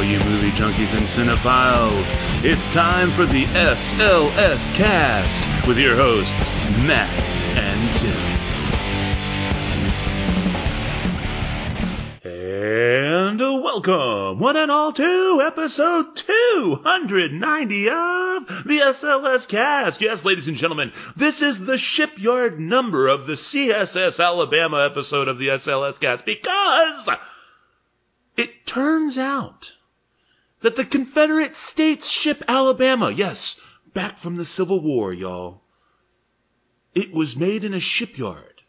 all you movie junkies and cinephiles. It's time for the SLS cast with your hosts, Matt and Tim. And welcome, one and all, to episode 290 of the SLS cast. Yes, ladies and gentlemen, this is the shipyard number of the CSS Alabama episode of the SLS cast because it turns out that the Confederate States ship Alabama, yes, back from the Civil War, y'all, it was made in a shipyard.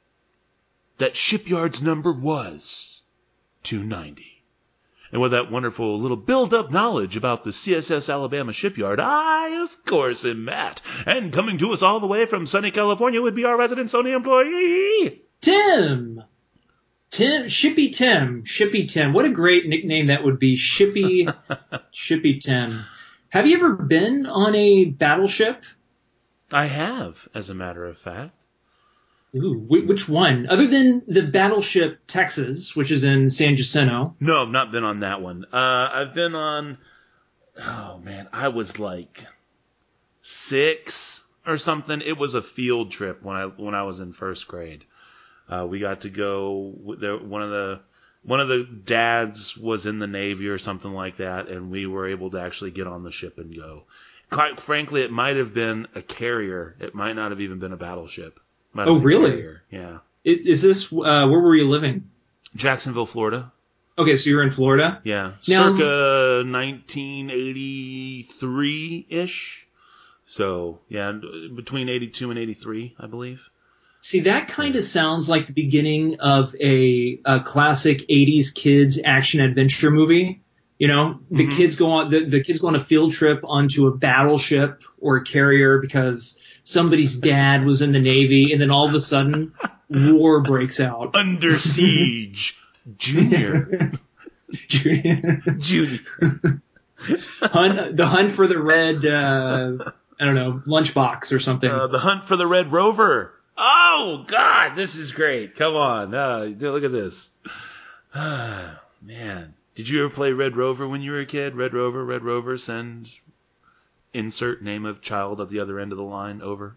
That shipyard's number was 290. And with that wonderful little build up knowledge about the CSS Alabama shipyard, I, of course, am Matt. And coming to us all the way from sunny California would be our resident Sony employee, Tim. Tim, Shippy Tim, Shippy Tim. What a great nickname that would be, Shippy, Shippy Tim. Have you ever been on a battleship? I have, as a matter of fact. Ooh, which one? Other than the battleship Texas, which is in San Jacinto. No, I've not been on that one. Uh, I've been on. Oh man, I was like six or something. It was a field trip when I when I was in first grade. Uh, we got to go. There, one of the one of the dads was in the navy or something like that, and we were able to actually get on the ship and go. Quite frankly, it might have been a carrier. It might not have even been a battleship. Might Oh, have been a really? Yeah. Is this, uh, where were you living? Jacksonville, Florida. Okay, so you're in Florida? Yeah, Now- circa 1983 ish. So yeah, between 82 and 83, I believe. See, that kind of sounds like the beginning of a, a classic 80s kids action adventure movie. You know, the Mhm. kids go on, the, the kids go on a field trip onto a battleship or a carrier because somebody's dad was in the Navy and then all of a sudden war breaks out. Under siege, Junior. Junior. hunt, the hunt for the red, uh, I don't know, lunchbox or something. Uh, the hunt for the Red Rover. Oh God, this is great. Come on, uh, look at this. Man, did you ever play Red Rover when you were a kid? Red Rover, Red Rover, send insert name of child at the other end of the line over.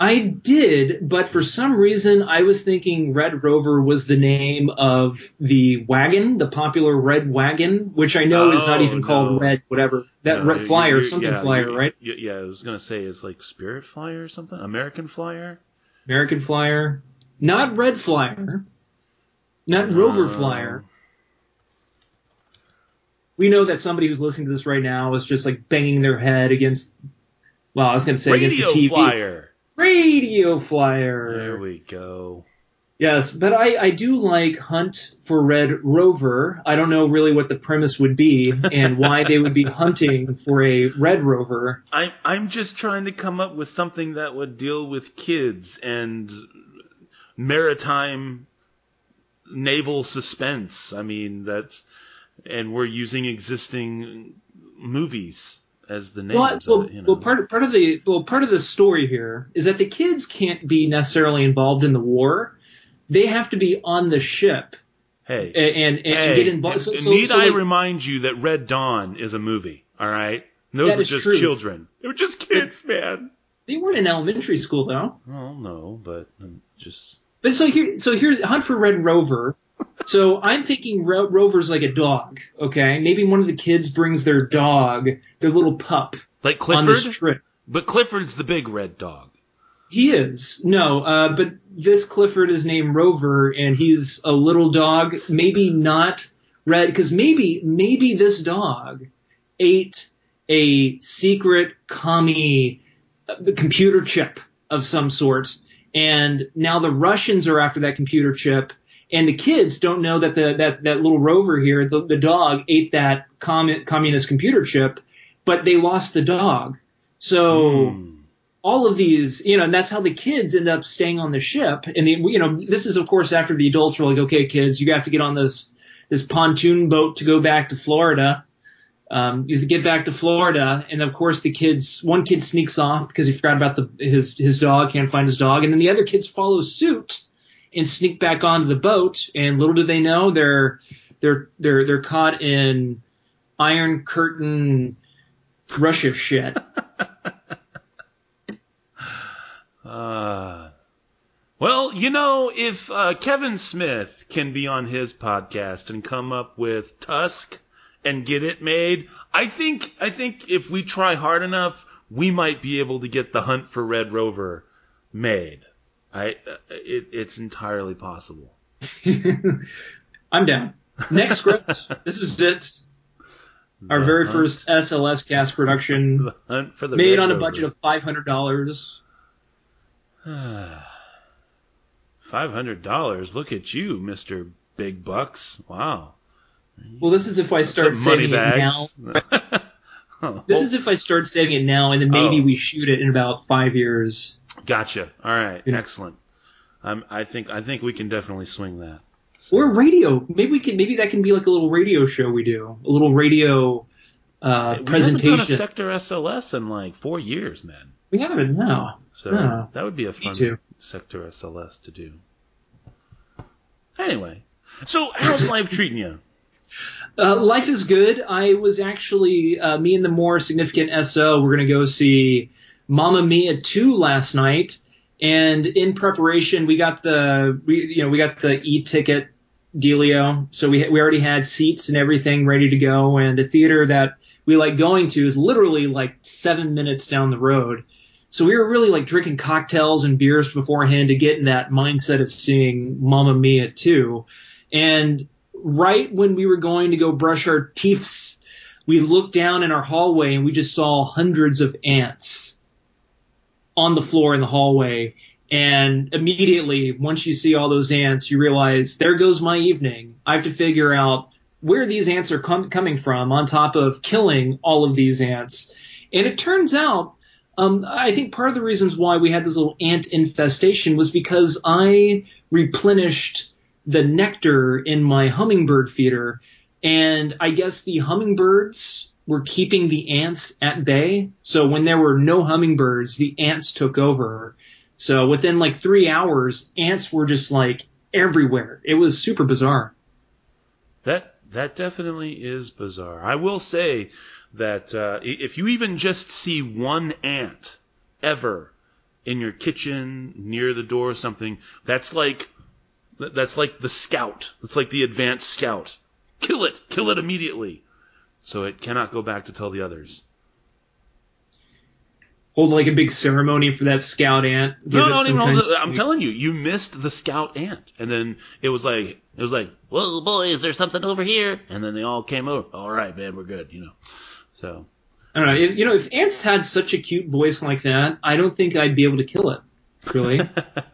I did, but for some reason I was thinking Red Rover was the name of the wagon, the popular red wagon, which I know is not Oh, even called. Red, whatever. That No, Red Flyer, something yeah, Flyer, right? yeah, I was gonna say it's like Spirit Flyer or something. American Flyer. American Flyer. Not Red Flyer. Not Rover Uh, Flyer. We know that somebody who's listening to this right now is just like banging their head against, well, I was going to say against the TV. Radio Flyer. Radio Flyer. There we go. Yes, but I, I do like Hunt for Red Rover. I don't know really what the premise would be and why they would be hunting for a Red Rover. I'm I'm just trying to come up with something that would deal with kids and maritime naval suspense. I mean that's and we're using existing movies as the names. Well, of well, it, you know. well, part part of the well part of the story here is that the kids can't be necessarily involved in the war. They have to be on the ship hey, and and, and hey, get involved. So, so, need so, I like, remind you that Red Dawn is a movie? All right, those That were just true. children. They were just kids, man. they weren't in elementary school though. Well, no, but um, just But so here, so here's Hunt for Red Rover. So I'm thinking Ro- Rover's like a dog, okay? Maybe one of the kids brings their dog, their little pup, like on this Clifford, trip. but Clifford's the big red dog. He is no, uh, but this Clifford is named Rover, and he's a little dog. Maybe not red, because maybe maybe this dog ate a secret commie computer chip of some sort, and now the Russians are after that computer chip, and the kids don't know that the that that little Rover here, the, the dog, ate that commun, communist computer chip, but they lost the dog. So Hmm. All of these, you know, and that's how the kids end up staying on the ship. And the, you know, this is of course after the adults were like, okay, kids, you have to get on this this pontoon boat to go back to Florida. Um, you get back to Florida, and of course the kids, one kid sneaks off because he forgot about the his his dog, can't find his dog, and then the other kids follow suit and sneak back onto the boat. And little do they know, they're they're they're they're caught in Iron Curtain Russia shit. Uh, well, you know, if uh, Kevin Smith can be on his podcast and come up with Tusk and get it made, I think I think if we try hard enough, we might be able to get the Hunt for Red Rover made. I uh, it, it's entirely possible. I'm down. Next script. this is it. Our The very Hunt- first SLS cast production, the Hunt for the made Red on a budget of five hundred dollars. Five hundred dollars. Look at you, Mister Big Bucks. Wow. Well, this is if I start Some money saving it now. Oh, This is if I start saving it now, and then maybe Oh. we shoot it in about five years. Gotcha. All right. You know. Excellent. Um, I think I think we can definitely swing that. Or radio. Maybe we can. Maybe that can be like a little radio show we do. A little radio uh, we presentation. haven't done a Sector SLS in like four years, man. We haven't. No. So No. that would be a fun. Sector SLS to do. Anyway, so how's life treating you? Uh, life is good. I was actually uh, me and the more significant SO. We're gonna go see Mamma Mia 2 last night, and in preparation, we got the we you know we got the e-ticket dealio. So we we already had seats and everything ready to go, and the theater that we like going to is literally like seven minutes down the road. So we were really like drinking cocktails and beers beforehand to get in that mindset of seeing Mamma Mia 2. And right when we were going to go brush our teeths, we looked down in our hallway and we just saw hundreds of ants on the floor in the hallway. And immediately, once you see all those ants, you realize there goes my evening. I have to figure out where these ants are com- coming from on top of killing all of these ants. And it turns out, um, I think part of the reasons why we had this little ant infestation was because I replenished the nectar in my hummingbird feeder, and I guess the hummingbirds were keeping the ants at bay. So when there were no hummingbirds, the ants took over. So within like three hours, ants were just like everywhere. It was super bizarre. That that definitely is bizarre. I will say that uh, if you even just see one ant ever in your kitchen near the door or something, that's like that's like the scout. It's like the advanced scout. Kill it, kill it immediately, so it cannot go back to tell the others. Hold like a big ceremony for that scout ant. Give No, don't even kind I'm telling you, you missed the scout ant, and then it was like it was like, "Whoa, boys, there's something over here," and then they all came over. All right, man, we're good, you know. So I don't know. If, you know, if ants had such a cute voice like that, I don't think I'd be able to kill it. Really.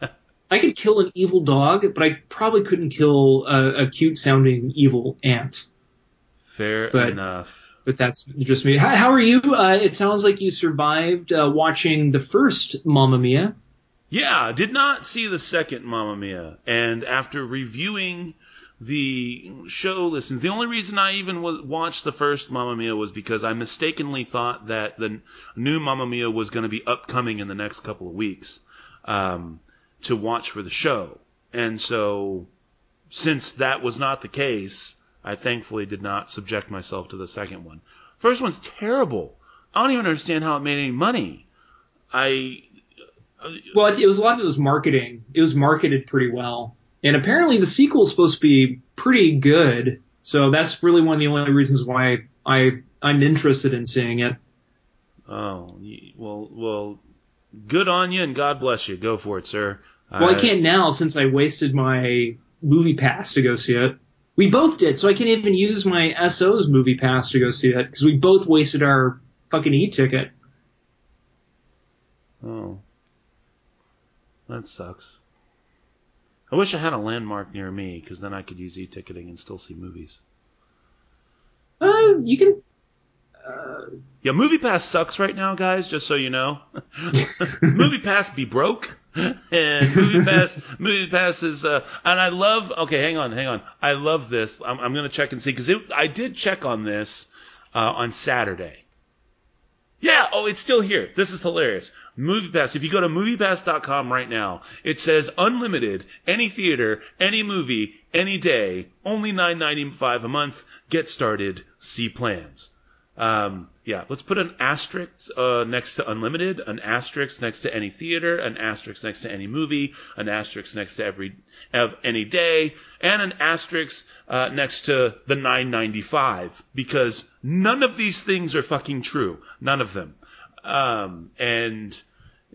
I could kill an evil dog, but I probably couldn't kill a, a cute sounding evil ant. Fair But- enough. But that's just me. How, how are you? Uh, it sounds like you survived uh, watching the first Mamma Mia. Yeah, did not see the second Mamma Mia, and after reviewing the show listens, the only reason I even watched the first Mamma Mia was because I mistakenly thought that the new Mamma Mia was going to be upcoming in the next couple of weeks um, to watch for the show, and so since that was not the case, I thankfully did not subject myself to the second one. First one's terrible. I don't even understand how it made any money. I Well, it, it was a lot of it was marketing. It was marketed pretty well, and apparently the sequel is supposed to be pretty good. So that's really one of the only reasons why I I'm interested in seeing it. Oh, well, well, good on you and God bless you. Go for it, sir. Well, I can't now since I wasted my movie pass to go see it. We both did, so I can't even use my SO's movie pass to go see it because we both wasted our fucking e-ticket. Oh, that sucks. I wish I had a landmark near me because then I could use e-ticketing and still see movies. Uh, you can. Uh... Yeah, Movie Pass sucks right now, guys. Just so you know, Movie Pass be broke, and Movie Pass, Movie Pass is. Uh, and I love. Okay, hang on, hang on. I love this. I'm, I'm gonna check and see because I did check on this uh, on Saturday. Yeah, oh, it's still here. This is hilarious. MoviePass. If you go to MoviePass.com right now, it says unlimited, any theater, any movie, any day, only $9.95 a month. Get started. See plans. Um, yeah, let's put an asterisk uh, next to unlimited, an asterisk next to any theater, an asterisk next to any movie, an asterisk next to every of any day, and an asterisk uh, next to the 9.95 because none of these things are fucking true, none of them, um, and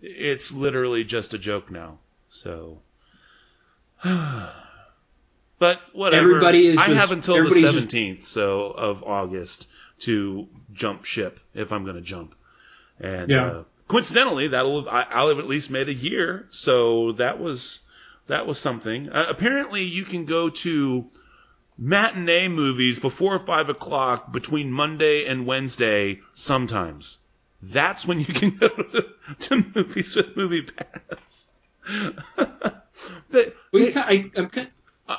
it's literally just a joke now. So. But whatever. Everybody is I just- have until the everybody's just- seventeenth, so of August to jump ship if I'm going to jump. And Yeah. uh, coincidentally, that'll I, I'll have at least made a year, so that was that was something. Uh, apparently, you can go to matinee movies before five o'clock between Monday and Wednesday sometimes. That's when you can go to, to movies with Movie Pass. They- Well, they- you ca- I, I'm kind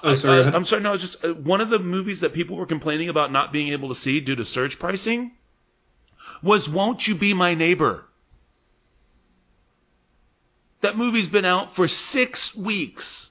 Oh, sorry, go. I'm sorry. No, it's just uh, one of the movies that people were complaining about not being able to see due to surge pricing was "Won't You Be My Neighbor." That movie's been out for six weeks,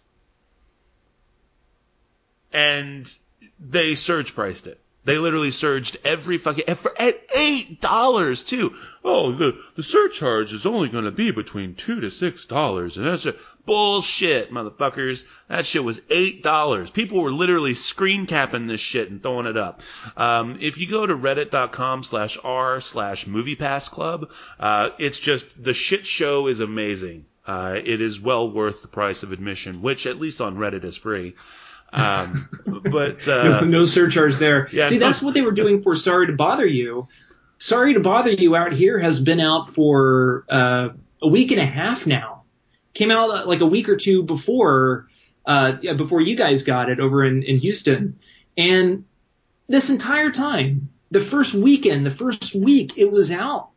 and they surge priced it. They literally surged every fucking for at eight dollars too. Oh, the the surcharge is only going to be between two to six dollars, and that's a bullshit, motherfuckers. That shit was eight dollars. People were literally screen capping this shit and throwing it up. Um, if you go to reddit.com slash r slash movie pass club, uh, it's just the shit show is amazing. Uh, it is well worth the price of admission, which at least on Reddit is free. Um, but uh, no, no surcharge there. yeah, See, that's what they were doing for Sorry to Bother You. Sorry to Bother You out here has been out for uh, a week and a half now. Came out uh, like a week or two before uh, before you guys got it over in, in Houston. And this entire time, the first weekend, the first week it was out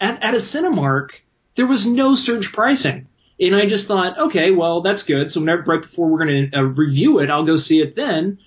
at, at a Cinemark, there was no surge pricing. And I just thought, okay, well, that's good. So whenever, right before we're going to uh, review it, I'll go see it then.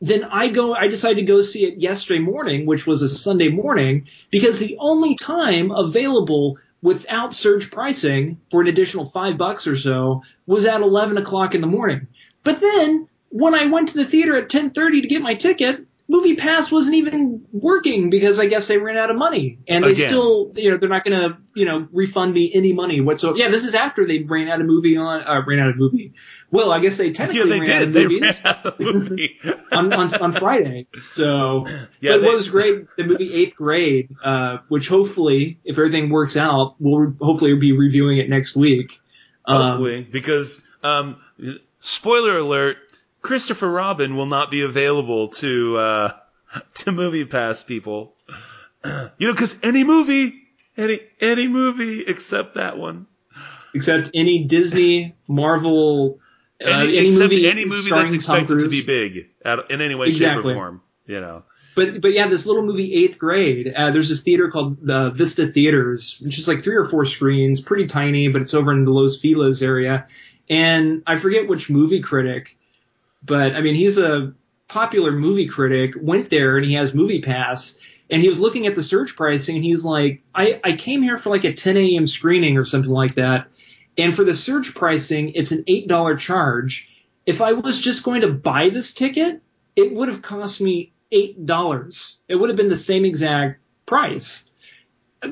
Then I go, I decided to go see it yesterday morning, which was a Sunday morning, because the only time available without surge pricing for an additional five bucks or so was at 11 o'clock in the morning. But then when I went to the theater at 10:30 to get my ticket, Movie Pass wasn't even working because I guess they ran out of money, and they Again. still, you know, they're not going to, you know, refund me any money whatsoever. Yeah, this is after they ran out of movie on, uh, ran out of movie. Well, I guess they yeah, technically they ran out did. of They movies ran out of movie. on, on on Friday. So, Yeah, they- what was great, the movie Eighth Grade, uh, which hopefully, if everything works out, we'll hopefully be reviewing it next week. Um, Hopefully, because um, spoiler alert: Christopher Robin will not be available to uh, to Movie Pass people. You know, because any movie, any any movie except that one, except any Disney, Marvel, uh, any, any except movie, any movie that's expected to be big at, in any way, shape, or form. You know, But but yeah, this little movie Eighth Grade. Uh, there's this theater called the Vista Theaters, which is like three or four screens, pretty tiny, but it's over in the Los Feliz area. And I forget which movie critic, but I mean he's a popular movie critic. Went there and he has Movie Pass, and he was looking at the surge pricing, and he's like, I I came here for like a 10 a.m. screening or something like that, and for the surge pricing, it's an eight dollar charge. If I was just going to buy this ticket, it would have cost me eight dollars. It would have been the same exact price.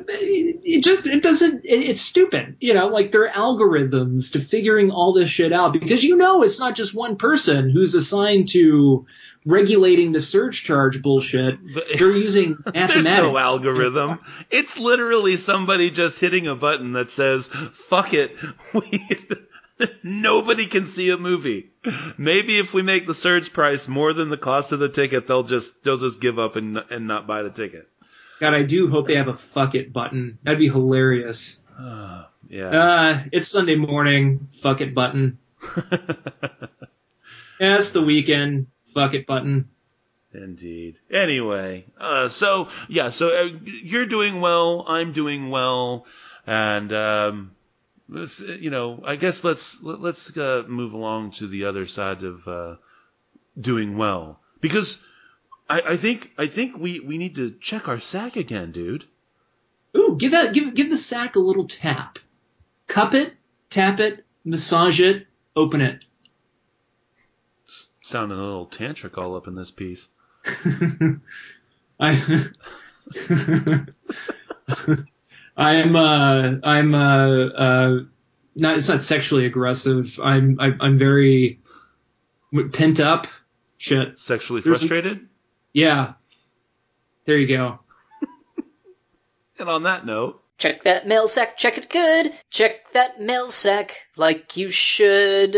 It just it doesn't. It, it's stupid, you know. Like there are algorithms to figuring all this shit out because you know it's not just one person who's assigned to regulating the surge charge bullshit. But- They're using mathematics. There's no algorithm. It's literally somebody just hitting a button that says, fuck it. We, nobody can see a movie. Maybe if we make the surge price more than the cost of the ticket, they'll just, they'll just give up and, and not buy the ticket. God, I do hope they have a fuck it button. That'd be hilarious. Yeah. Uh, it's Sunday morning. Fuck it button. Yeah, it's the weekend. Fuck it button. Indeed. Anyway, uh, so yeah, so uh, you're doing well. I'm doing well, and um, let's you know, I guess let's let- let's uh, move along to the other side of uh, doing well because I, I think I think we we need to check our sack again, dude. Ooh, give that give give the sack a little tap. Cup it, tap it, massage it, open it. S- sounding a little tantric all up in this piece. I I'm uh I'm uh uh not it's not sexually aggressive. I'm I, I'm very pent up. Shit. Sexually frustrated? Yeah. There you go. And on that note, Check that mail sack, check it good. Check that mail sack like you should.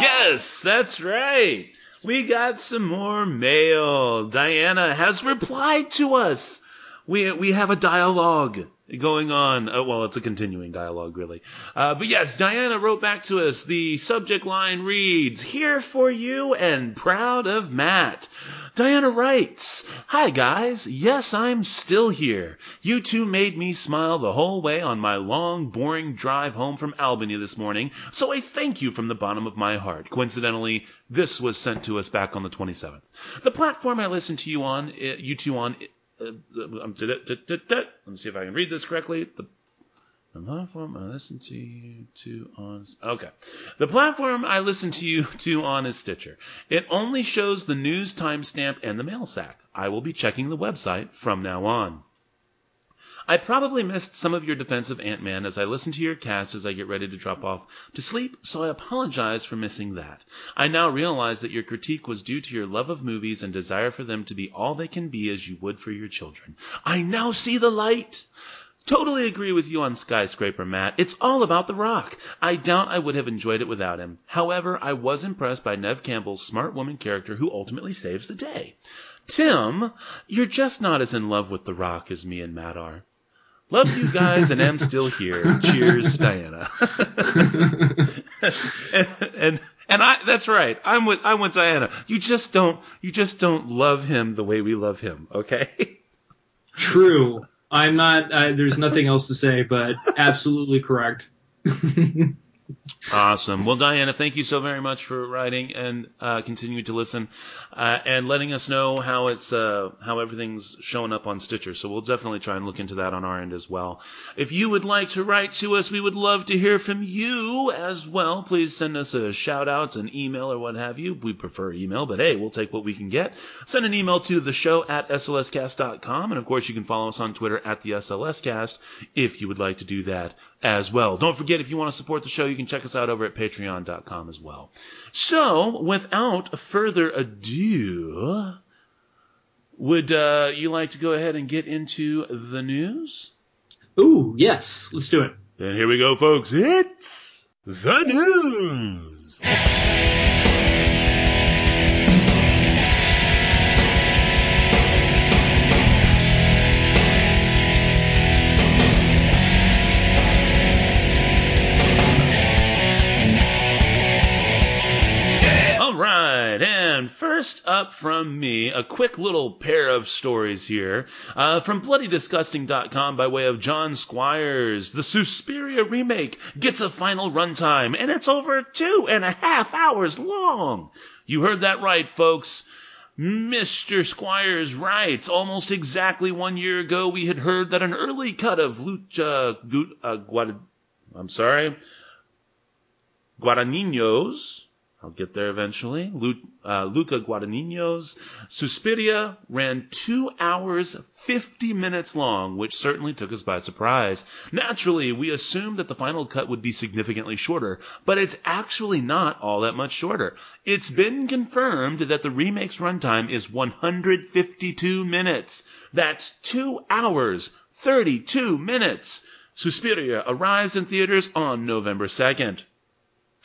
Yes, that's right. We got some more mail. Diana has replied to us. We we have a dialogue going on. Uh, well, it's a continuing dialogue, really. Uh, but yes, Diana wrote back to us. The subject line reads, "Here for you and proud of Matt." Diana writes, Hi guys, yes, I'm still here. You two made me smile the whole way on my long, boring drive home from Albany this morning, so I thank you from the bottom of my heart. Coincidentally, this was sent to us back on the 27th. The platform I listened to you on, uh, you two on, um, did- did- let me see if I can read this correctly. The the platform I listen to you to on okay. The platform I listen to you to on is Stitcher. It only shows the news timestamp and the mail sack. I will be checking the website from now on. I probably missed some of your defense of Ant-Man as I listen to your cast as I get ready to drop off to sleep, so I apologize for missing that. I now realize that your critique was due to your love of movies and desire for them to be all they can be as you would for your children. I now see the light! Totally agree with you on Skyscraper, Matt. It's all about The Rock. I doubt I would have enjoyed it without him. However, I was impressed by Neve Campbell's smart woman character who ultimately saves the day. Tim, you're just not as in love with The Rock as me and Matt are. Love you guys and am still here. Cheers, Diana. and, and and I that's right. I'm with I'm with Diana. You just don't you just don't love him the way we love him, okay? True. I'm not. Uh, there's nothing else to say, but absolutely correct. Awesome. Well, Diana, thank you so very much for writing and uh, continuing to listen uh, and letting us know how it's uh, how everything's showing up on Stitcher. So we'll definitely try and look into that on our end as well. If you would like to write to us, we would love to hear from you as well. Please send us a shout out, an email, or what have you. We prefer email, but hey, we'll take what we can get. Send an email to the show at slscast.com, and of course, you can follow us on Twitter at the SLScast if you would like to do that as well. Don't forget, if you want to support the show, you can check us out over at patreon.com as well. So, without further ado, would uh, you like to go ahead and get into the news? Ooh, yes. Let's do it. Then here we go, folks. It's the news. First up from me, a quick little pair of stories here uh, from BloodyDisgusting.com by way of John Squires. The Suspiria remake gets a final runtime, and it's over two and a half hours long. You heard that right, folks. Mr. Squires writes, almost exactly one year ago, we had heard that an early cut of Lucha, Gu- uh, Guad- I'm sorry, Guadagnino's I'll get there eventually. Lu- uh, Luca Guadagnino's Suspiria ran two hours, 50 minutes long, which certainly took us by surprise. Naturally, we assumed that the final cut would be significantly shorter, but it's actually not all that much shorter. It's been confirmed that the remake's runtime is 152 minutes. That's two hours, 32 minutes. Suspiria arrives in theaters on November 2nd.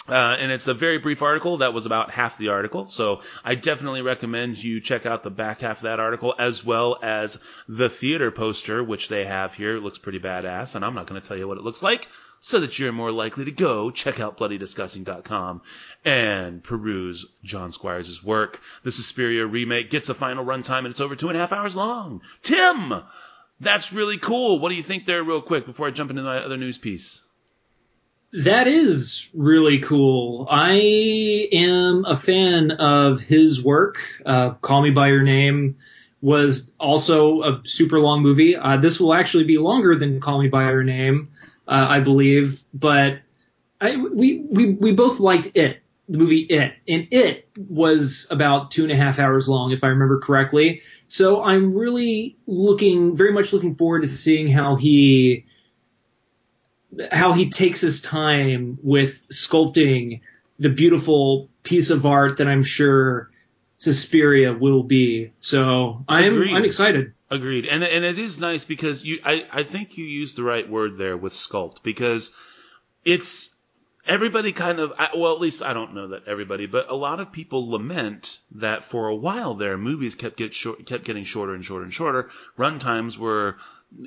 Uh, and it's a very brief article. That was about half the article. So I definitely recommend you check out the back half of that article as well as the theater poster, which they have here. It looks pretty badass. And I'm not going to tell you what it looks like so that you're more likely to go check out bloodydisgusting.com and peruse John Squires' work. The Suspiria remake gets a final runtime and it's over two and a half hours long. Tim! That's really cool. What do you think there real quick before I jump into my other news piece? That is really cool. I am a fan of his work. Uh, Call Me by Your Name was also a super long movie. Uh, this will actually be longer than Call Me by Your Name, uh, I believe, but I, we we we both liked it, the movie It, and It was about two and a half hours long, if I remember correctly. So I'm really looking, very much looking forward to seeing how he how he takes his time with sculpting the beautiful piece of art that I'm sure Suspiria will be. So I'm Agreed. I'm excited. Agreed, and and it is nice because you I I think you used the right word there with sculpt because it's everybody kind of well at least I don't know that everybody but a lot of people lament that for a while there movies kept get short, kept getting shorter and shorter and shorter run times were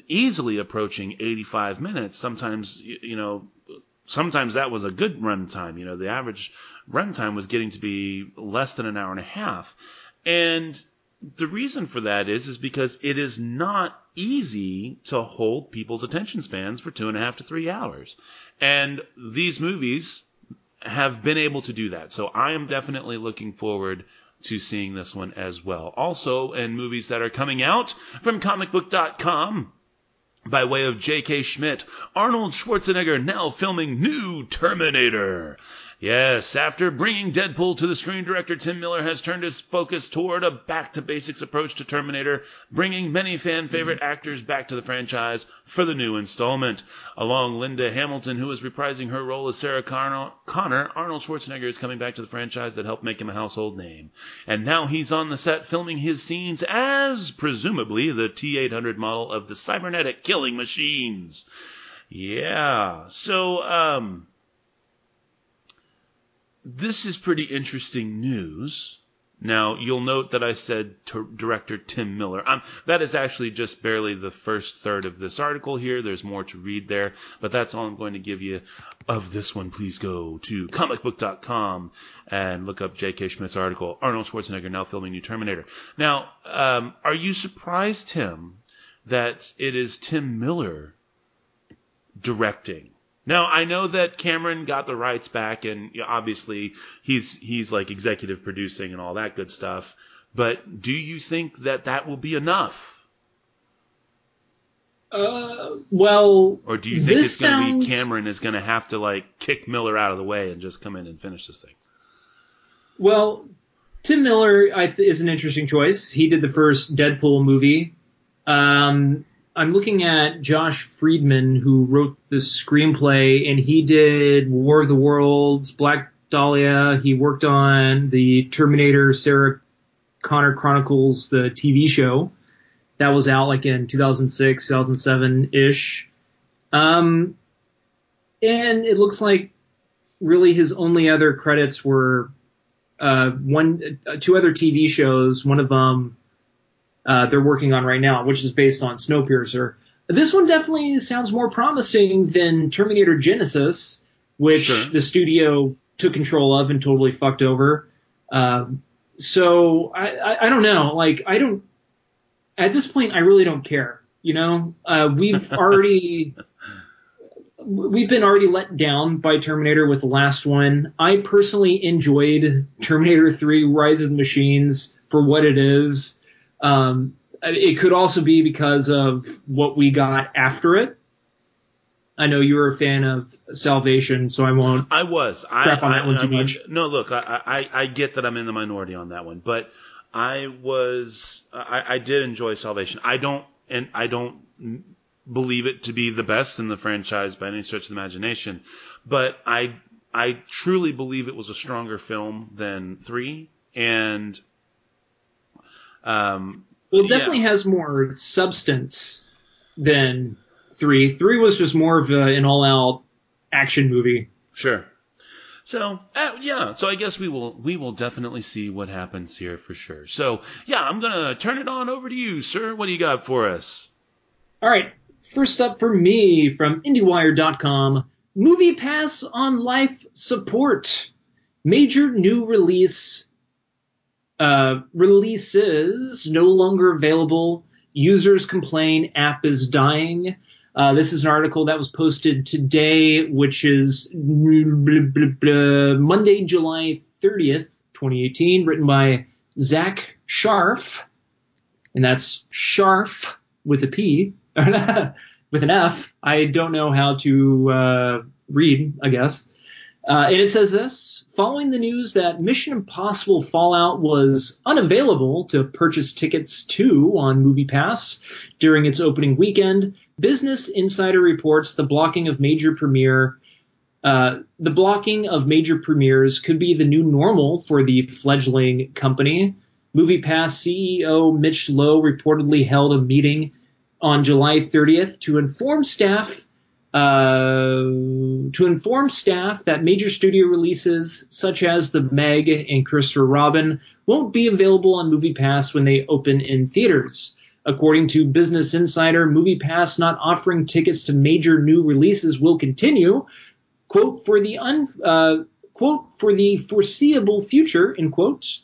easily approaching 85 minutes sometimes you know sometimes that was a good run time you know the average run time was getting to be less than an hour and a half. And the reason for that is is because it is not easy to hold people's attention spans for two and a half to three hours. And these movies have been able to do that. So i am definitely looking forward to seeing this one as well also in movies that are coming out from comicbook.com by way of J.K. Schmidt, Arnold Schwarzenegger now filming new Terminator. Yes, after bringing Deadpool to the screen, director Tim Miller has turned his focus toward a back to basics approach to Terminator, bringing many fan favorite actors back to the franchise for the new installment. Along Linda Hamilton, who is reprising her role as Sarah Connor, Connor, Arnold Schwarzenegger is coming back to the franchise that helped make him a household name. And now he's on the set filming his scenes as, presumably, the T 800 model of the cybernetic killing machines. Yeah, so, um, this is pretty interesting news. Now, you'll note that I said director Tim Miller. Um, that is actually just barely the first third of this article here. There's more to read there, but that's all I'm going to give you of this one. Please go to comicbook.com and look up J.K. Schmidt's article, Arnold Schwarzenegger now filming New Terminator. Now, um, are you surprised, Tim, that it is Tim Miller directing? Now I know that Cameron got the rights back, and obviously he's he's like executive producing and all that good stuff. But do you think that that will be enough, Uh, well, or do you think it's going to be Cameron is going to have to like kick Miller out of the way and just come in and finish this thing? Well, Tim Miller I th- is an interesting choice. He did the first Deadpool movie. Um, I'm looking at Josh Friedman, who wrote the screenplay, and he did War of the Worlds, Black Dahlia. He worked on the Terminator Sarah Connor Chronicles, the TV show. That was out like in 2006, 2007 ish. Um, and it looks like really his only other credits were uh, one, uh, two other TV shows. One of them uh, they're working on right now, which is based on Snowpiercer. This one definitely sounds more promising than Terminator Genisys, which Sure. the studio took control of and totally fucked over. Um, so I, I, I don't know. Like I don't. At this point, I really don't care. You know, uh, we've already we've been already let down by Terminator with the last one. I personally enjoyed Terminator 3 Rise of the Machines for what it is. Um, it could also be because of what we got after it. I know you were a fan of Salvation, so I won't. I was. I, Crap on that I- one too I- much. No, look, I, I, I get that I'm in the minority on that one, but I was, I, I did enjoy Salvation. I don't, and I don't believe it to be the best in the franchise by any stretch of the imagination, but I, I truly believe it was a stronger film than three, and, um, Well, it Yeah. definitely has more substance than three. Three was just more of a, an all-out action movie. Sure. So uh, yeah, so I guess we will we will definitely see what happens here for sure. So yeah, I'm gonna turn it on over to you, sir. What do you got for us? All right. First up for me from IndieWire.com Movie Pass on Life Support. Major new release uh, releases no longer available. Users complain app is dying. Uh, this is an article that was posted today, which is blah, blah, blah, Monday, July 30th, 2018, written by Zach Scharf. and that's Sharf with a P, with an F. I don't know how to uh, read, I guess. Uh, and it says this following the news that Mission Impossible Fallout was unavailable to purchase tickets to on MoviePass during its opening weekend, Business Insider reports the blocking of major premiere. Uh, the blocking of major premieres could be the new normal for the fledgling company. MoviePass CEO Mitch Lowe reportedly held a meeting on July 30th to inform staff to inform staff that major studio releases such as The Meg and Christopher Robin won't be available on MoviePass when they open in theaters. According to Business Insider, MoviePass not offering tickets to major new releases will continue. Quote for the un, uh, quote for the foreseeable future. In quotes.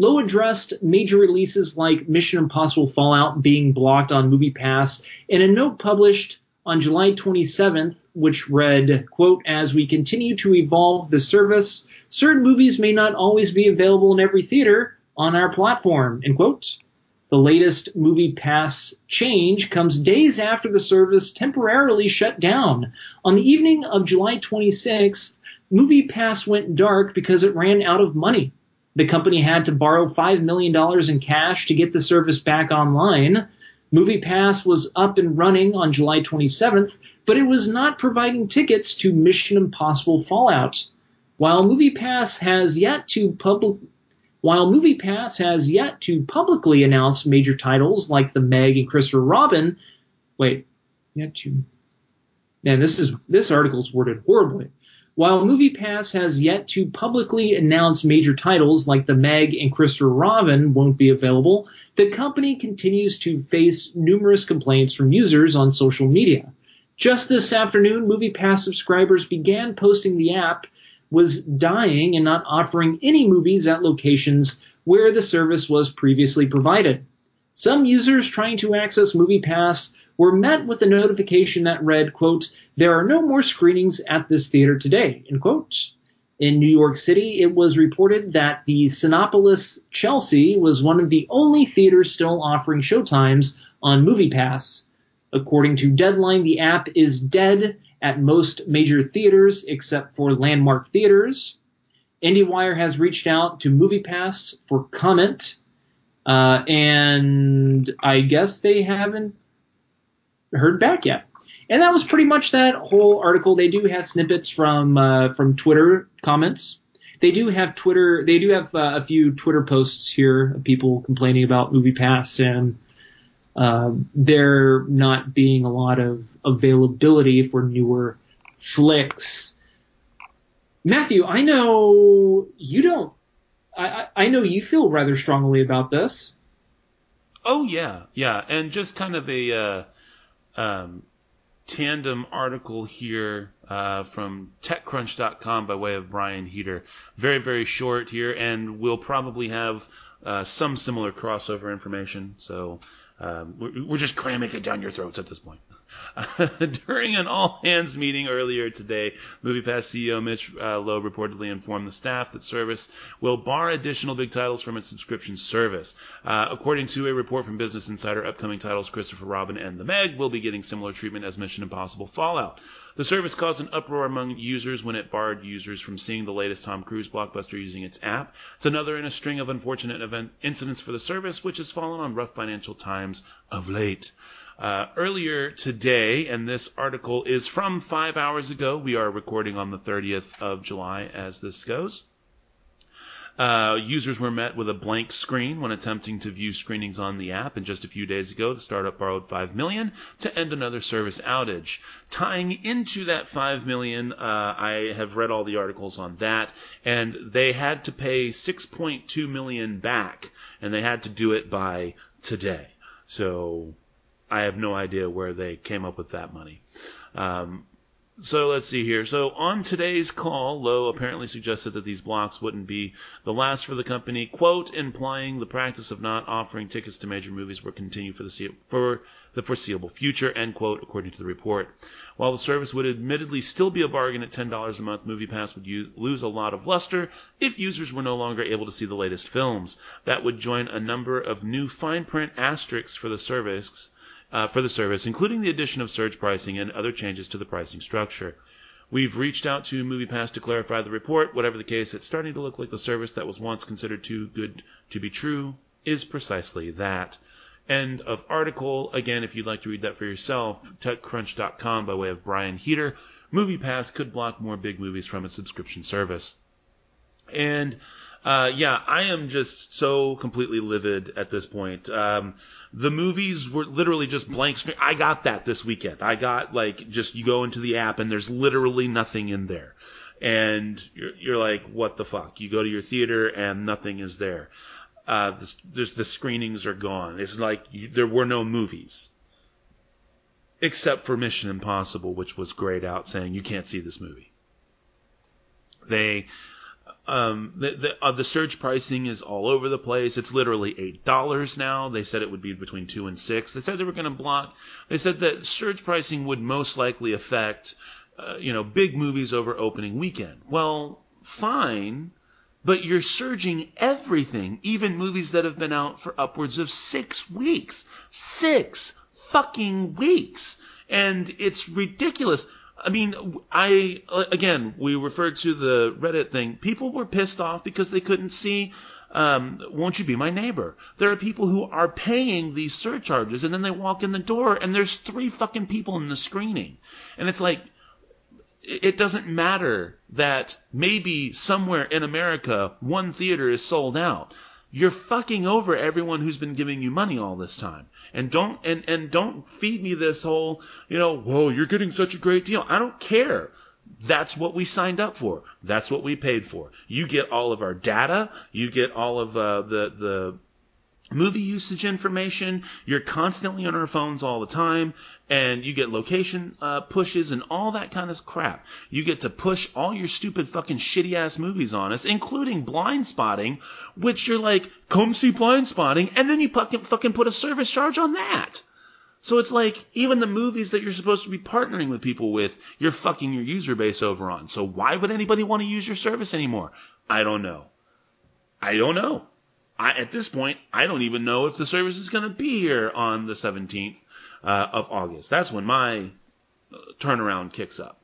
Lowe addressed major releases like Mission Impossible Fallout being blocked on MoviePass in a note published on July 27th, which read, quote, as we continue to evolve the service, certain movies may not always be available in every theater on our platform, end quote. The latest Movie Pass change comes days after the service temporarily shut down. On the evening of July 26th, Movie Pass went dark because it ran out of money. The company had to borrow $5 million in cash to get the service back online. MoviePass was up and running on July 27th, but it was not providing tickets to Mission Impossible Fallout. While MoviePass has yet to public while MoviePass has yet to publicly announce major titles like The Meg and Christopher Robin, wait, yet to Man, this is this article's worded horribly. While MoviePass has yet to publicly announce major titles like The Meg and Christopher Robin won't be available, the company continues to face numerous complaints from users on social media. Just this afternoon, MoviePass subscribers began posting the app was dying and not offering any movies at locations where the service was previously provided. Some users trying to access MoviePass were met with a notification that read, quote, there are no more screenings at this theater today, end quote. In New York City, it was reported that the Cinepolis Chelsea was one of the only theaters still offering showtimes on MoviePass. According to Deadline, the app is dead at most major theaters except for Landmark Theaters. IndieWire has reached out to MoviePass for comment, uh, and I guess they haven't heard back yet. And that was pretty much that whole article. They do have snippets from uh, from Twitter comments. They do have Twitter. They do have uh, a few Twitter posts here of people complaining about MoviePass and uh, there not being a lot of availability for newer flicks. Matthew, I know you don't. I, I know you feel rather strongly about this. Oh yeah, yeah, and just kind of a uh, um, tandem article here uh, from TechCrunch.com by way of Brian Heater. Very, very short here, and we'll probably have uh, some similar crossover information. So um, we're, we're, just cramming it down your throats at this point. During an all hands meeting earlier today, MoviePass CEO Mitch uh, Lowe reportedly informed the staff that service will bar additional big titles from its subscription service. Uh, according to a report from Business Insider, upcoming titles Christopher Robin and The Meg will be getting similar treatment as Mission Impossible Fallout. The service caused an uproar among users when it barred users from seeing the latest Tom Cruise blockbuster using its app. It's another in a string of unfortunate event incidents for the service, which has fallen on rough financial times of late. Uh, earlier today, and this article is from five hours ago. We are recording on the 30th of July as this goes. Uh, users were met with a blank screen when attempting to view screenings on the app, and just a few days ago, the startup borrowed five million to end another service outage. Tying into that five million, uh, I have read all the articles on that, and they had to pay 6.2 million back, and they had to do it by today. So I have no idea where they came up with that money. Um, So let's see here. So on today's call, Lowe apparently suggested that these blocks wouldn't be the last for the company, quote, implying the practice of not offering tickets to major movies will continue for the for the foreseeable future, end quote, according to the report. While the service would admittedly still be a bargain at $10 a month, MoviePass would use, lose a lot of luster if users were no longer able to see the latest films. That would join a number of new fine print asterisks for the service uh, for the service, including the addition of surge pricing and other changes to the pricing structure. We've reached out to MoviePass to clarify the report. Whatever the case, it's starting to look like the service that was once considered too good to be true is precisely that. End of article. Again, if you'd like to read that for yourself, TechCrunch.com by way of Brian Heater. MoviePass could block more big movies from its subscription service. And uh, yeah, I am just so completely livid at this point. Um, the movies were literally just blank screen. I got that this weekend. I got like just you go into the app and there's literally nothing in there, and you're, you're like, what the fuck? You go to your theater and nothing is there. Uh, the, the screenings are gone. It's like you, there were no movies except for Mission Impossible, which was grayed out saying you can't see this movie. They um, the the, uh, the surge pricing is all over the place. It's literally eight dollars now. They said it would be between two and six. They said they were going to block. They said that surge pricing would most likely affect, uh, you know, big movies over opening weekend. Well, fine, but you're surging everything, even movies that have been out for upwards of six weeks. Six fucking weeks, and it's ridiculous. I mean, I again, we referred to the Reddit thing. People were pissed off because they couldn't see um, "Won't You Be My Neighbor." There are people who are paying these surcharges, and then they walk in the door, and there's three fucking people in the screening, and it's like, it doesn't matter that maybe somewhere in America one theater is sold out you're fucking over everyone who's been giving you money all this time. And don't and and don't feed me this whole, you know, whoa, you're getting such a great deal. I don't care. That's what we signed up for. That's what we paid for. You get all of our data. You get all of uh, the the movie usage information. You're constantly on our phones all the time, and you get location uh, pushes and all that kind of crap. You get to push all your stupid fucking shitty ass movies on us, including Blindspotting, which you're like, come see Blindspotting, and then you fucking fucking put a service charge on that. So it's like even the movies that you're supposed to be partnering with people with, you're fucking your user base over on. So why would anybody want to use your service anymore? I don't know. I don't know. I, at this point, I don't even know if the service is going to be here on the 17th uh, of August. That's when my uh, turnaround kicks up.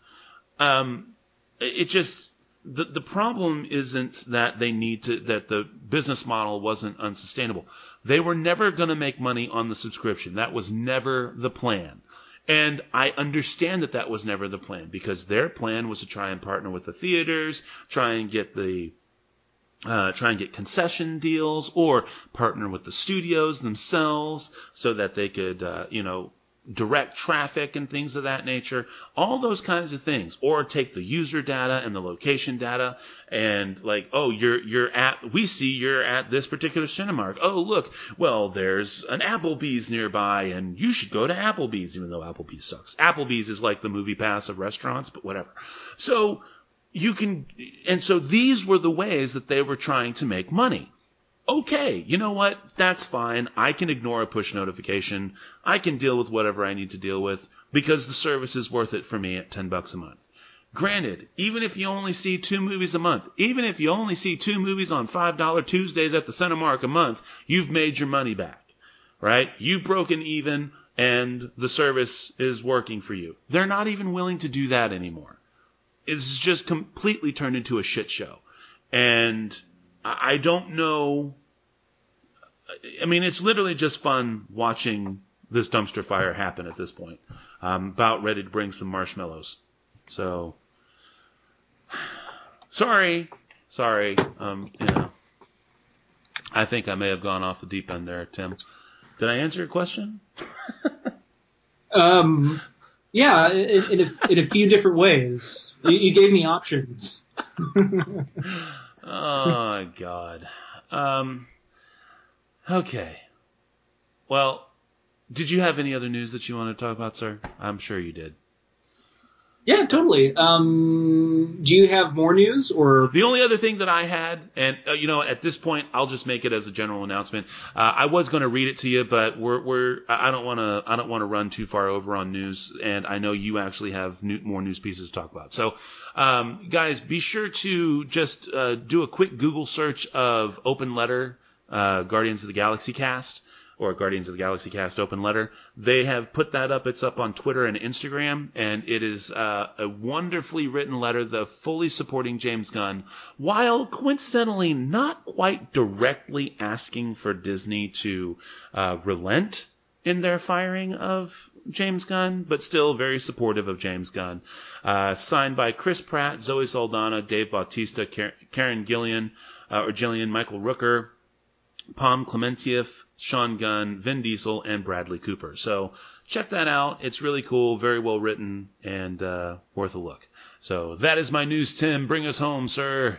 Um, it just the the problem isn't that they need to that the business model wasn't unsustainable. They were never going to make money on the subscription. That was never the plan. And I understand that that was never the plan because their plan was to try and partner with the theaters, try and get the uh, try and get concession deals or partner with the studios themselves so that they could, uh, you know, direct traffic and things of that nature, all those kinds of things, or take the user data and the location data and like, oh, you're, you're at, we see you're at this particular Cinemark. Oh, look, well, there's an Applebee's nearby and you should go to Applebee's, even though Applebee's sucks. Applebee's is like the MoviePass of restaurants, but whatever. So you can, and so these were the ways that they were trying to make money. Okay, you know what? That's fine. I can ignore a push notification. I can deal with whatever I need to deal with because the service is worth it for me at 10 bucks a month. Granted, even if you only see two movies a month, even if you only see two movies on $5 Tuesdays at the Cinemark a month, you've made your money back, right? You've broken even and the service is working for you. They're not even willing to do that anymore is just completely turned into a shit show. And I don't know. I mean, it's literally just fun watching this dumpster fire happen at this point. I'm about ready to bring some marshmallows. So, sorry, sorry. Um, you know, I think I may have gone off the deep end there, Tim. Did I answer your question? um, yeah, in, in, a, in a few different ways. You, you gave me options. oh God. Um, okay. Well, did you have any other news that you want to talk about, sir? I'm sure you did. Yeah, totally. Um, do you have more news or? The only other thing that I had, and uh, you know, at this point, I'll just make it as a general announcement. Uh, I was going to read it to you, but we're, we're I don't want to I don't want to run too far over on news, and I know you actually have new, more news pieces to talk about. So, um, guys, be sure to just uh, do a quick Google search of Open Letter uh, Guardians of the Galaxy cast or Guardians of the Galaxy Cast open letter. They have put that up. It's up on Twitter and Instagram, and it is uh, a wonderfully written letter, the fully supporting James Gunn, while coincidentally not quite directly asking for Disney to uh, relent in their firing of James Gunn, but still very supportive of James Gunn. Uh, signed by Chris Pratt, Zoe Saldana, Dave Bautista, Karen Gillian, uh, or Gillan, Michael Rooker, Pom Klementieff, Sean Gunn, Vin Diesel, and Bradley Cooper. So check that out. It's really cool, very well written, and uh, worth a look. So that is my news, Tim. Bring us home, sir.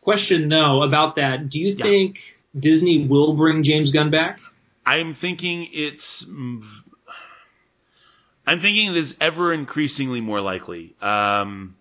Question though about that. Do you yeah. think Disney will bring James Gunn back? I'm thinking it's. I'm thinking it is ever increasingly more likely. Um,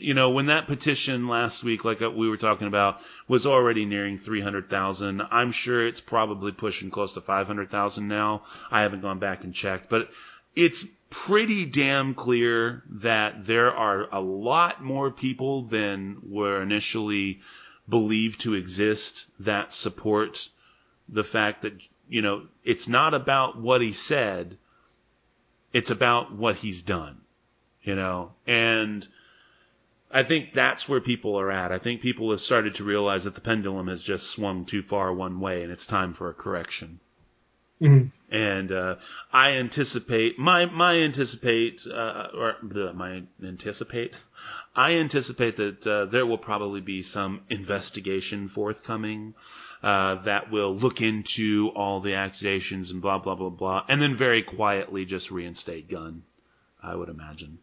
you know, when that petition last week, like uh, we were talking about, was already nearing 300,000, I'm sure it's probably pushing close to 500,000 now. I haven't gone back and checked, but it's pretty damn clear that there are a lot more people than were initially believed to exist that support the fact that, you know, it's not about what he said, it's about what he's done, you know, and I think that's where people are at. I think people have started to realize that the pendulum has just swung too far one way and it's time for a correction. Mm-hmm. And uh, I anticipate my my anticipate uh, or my anticipate I anticipate that uh, there will probably be some investigation forthcoming uh, that will look into all the accusations and blah blah blah blah, and then very quietly just reinstate Gunn. I would imagine.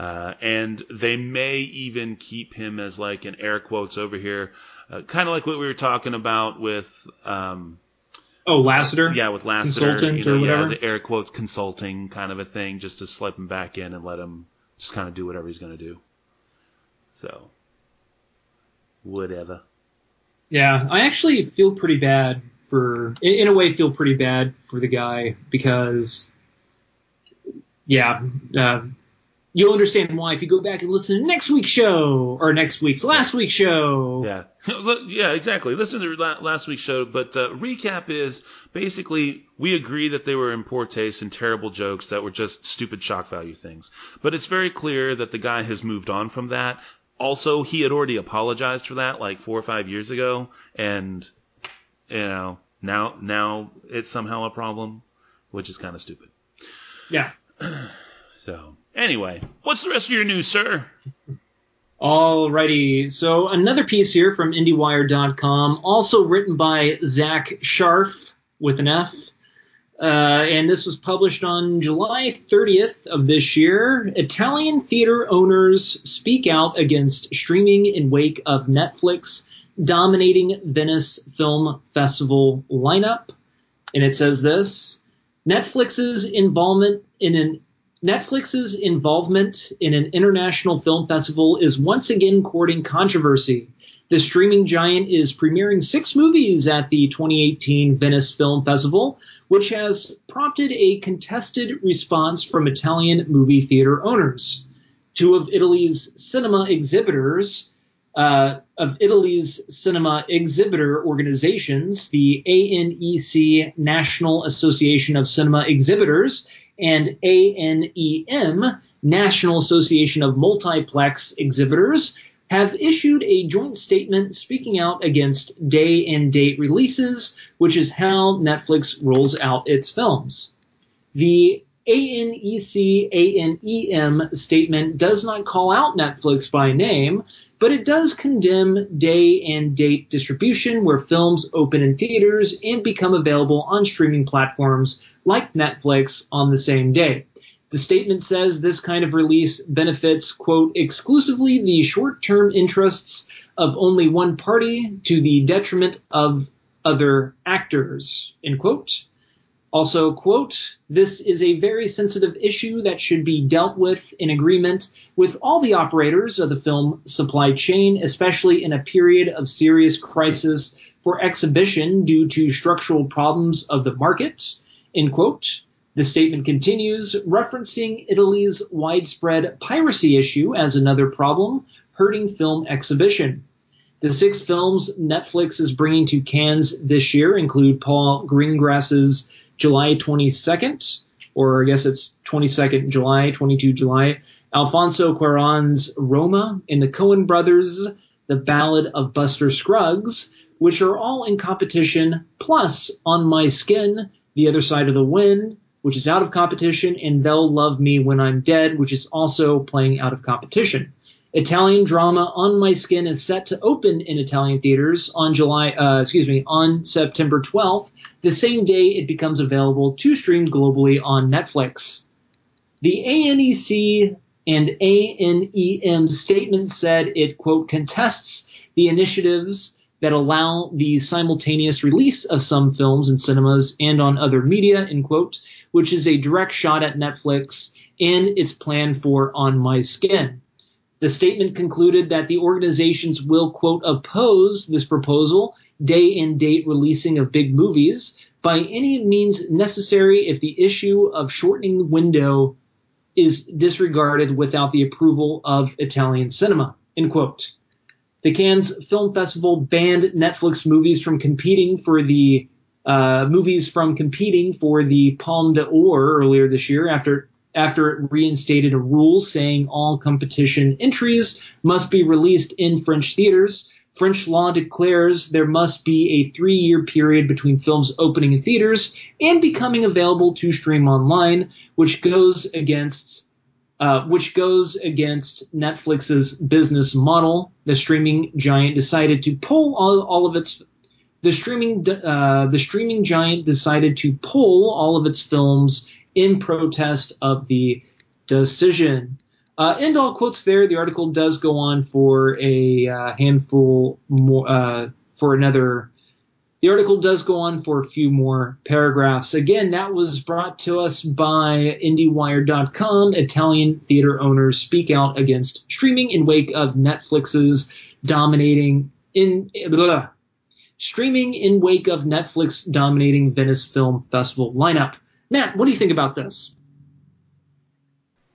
Uh, and they may even keep him as like an air quotes over here, uh, kind of like what we were talking about with. Um, oh, Lasseter. Yeah, with Lasseter, Consultant you know, or whatever. Yeah, the air quotes consulting kind of a thing, just to slip him back in and let him just kind of do whatever he's going to do. So, whatever. Yeah, I actually feel pretty bad for, in a way, feel pretty bad for the guy because, yeah, uh, you'll understand why if you go back and listen to next week's show or next week's last week's show. Yeah, yeah, exactly. Listen to last week's show, but uh, recap is basically we agree that they were in poor taste and terrible jokes that were just stupid shock value things. But it's very clear that the guy has moved on from that. Also, he had already apologized for that like four or five years ago, and you know now now it's somehow a problem, which is kind of stupid. Yeah. so Anyway, what's the rest of your news, sir? Alrighty, so another piece here from IndieWire.com, also written by Zack Sharf with an F. Uh, and this was published on July 30th of this year. Italian theater owners speak out against streaming in wake of Netflix dominating Venice Film Festival lineup. And it says this Netflix's involvement in an Netflix's involvement in an international film festival is once again courting controversy. The streaming giant is premiering six movies at the 2018 Venice Film Festival, which has prompted a contested response from Italian movie theater owners. Two of Italy's cinema exhibitors, uh, of Italy's cinema exhibitor organizations, the ANEC National Association of Cinema Exhibitors and ANEM, National Association of Multiplex Exhibitors, have issued a joint statement speaking out against day and date releases, which is how Netflix rolls out its films. The ANEC ANEM statement does not call out Netflix by name, but it does condemn day and date distribution where films open in theaters and become available on streaming platforms like Netflix on the same day. The statement says this kind of release benefits, quote, exclusively the short term interests of only one party to the detriment of other actors, end quote. Also, quote, this is a very sensitive issue that should be dealt with in agreement with all the operators of the film supply chain, especially in a period of serious crisis for exhibition due to structural problems of the market, end quote. The statement continues, referencing Italy's widespread piracy issue as another problem hurting film exhibition. The six films Netflix is bringing to Cannes this year include Paul Greengrass's July 22nd, or I guess it's 22nd July, 22 July, Alfonso Cuarón's Roma, and the Coen brothers' The Ballad of Buster Scruggs, which are all in competition, plus On My Skin, The Other Side of the Wind, which is out of competition, and They'll Love Me When I'm Dead, which is also playing out of competition. Italian drama On My Skin is set to open in Italian theaters on July, uh, excuse me, on September 12th, the same day it becomes available to stream globally on Netflix. The ANEC and ANEM statement said it, quote, contests the initiatives that allow the simultaneous release of some films in cinemas and on other media, end quote, which is a direct shot at Netflix and its plan for On My Skin. The statement concluded that the organizations will, quote, oppose this proposal, day and date releasing of big movies, by any means necessary if the issue of shortening the window is disregarded without the approval of Italian cinema, end quote. The Cannes Film Festival banned Netflix movies from competing for the uh, movies from competing for the Palme d'Or earlier this year after after it reinstated a rule saying all competition entries must be released in French theaters. French law declares there must be a three year period between films opening in theaters and becoming available to stream online, which goes against uh, which goes against Netflix's business model. The streaming giant decided to pull all, all of its the streaming uh, the streaming giant decided to pull all of its films in protest of the decision. Uh, end all quotes there. The article does go on for a uh, handful more, uh, for another. The article does go on for a few more paragraphs. Again, that was brought to us by IndieWire.com. Italian theater owners speak out against streaming in wake of Netflix's dominating in blah, streaming in wake of Netflix dominating Venice Film Festival lineup. Matt, what do you think about this?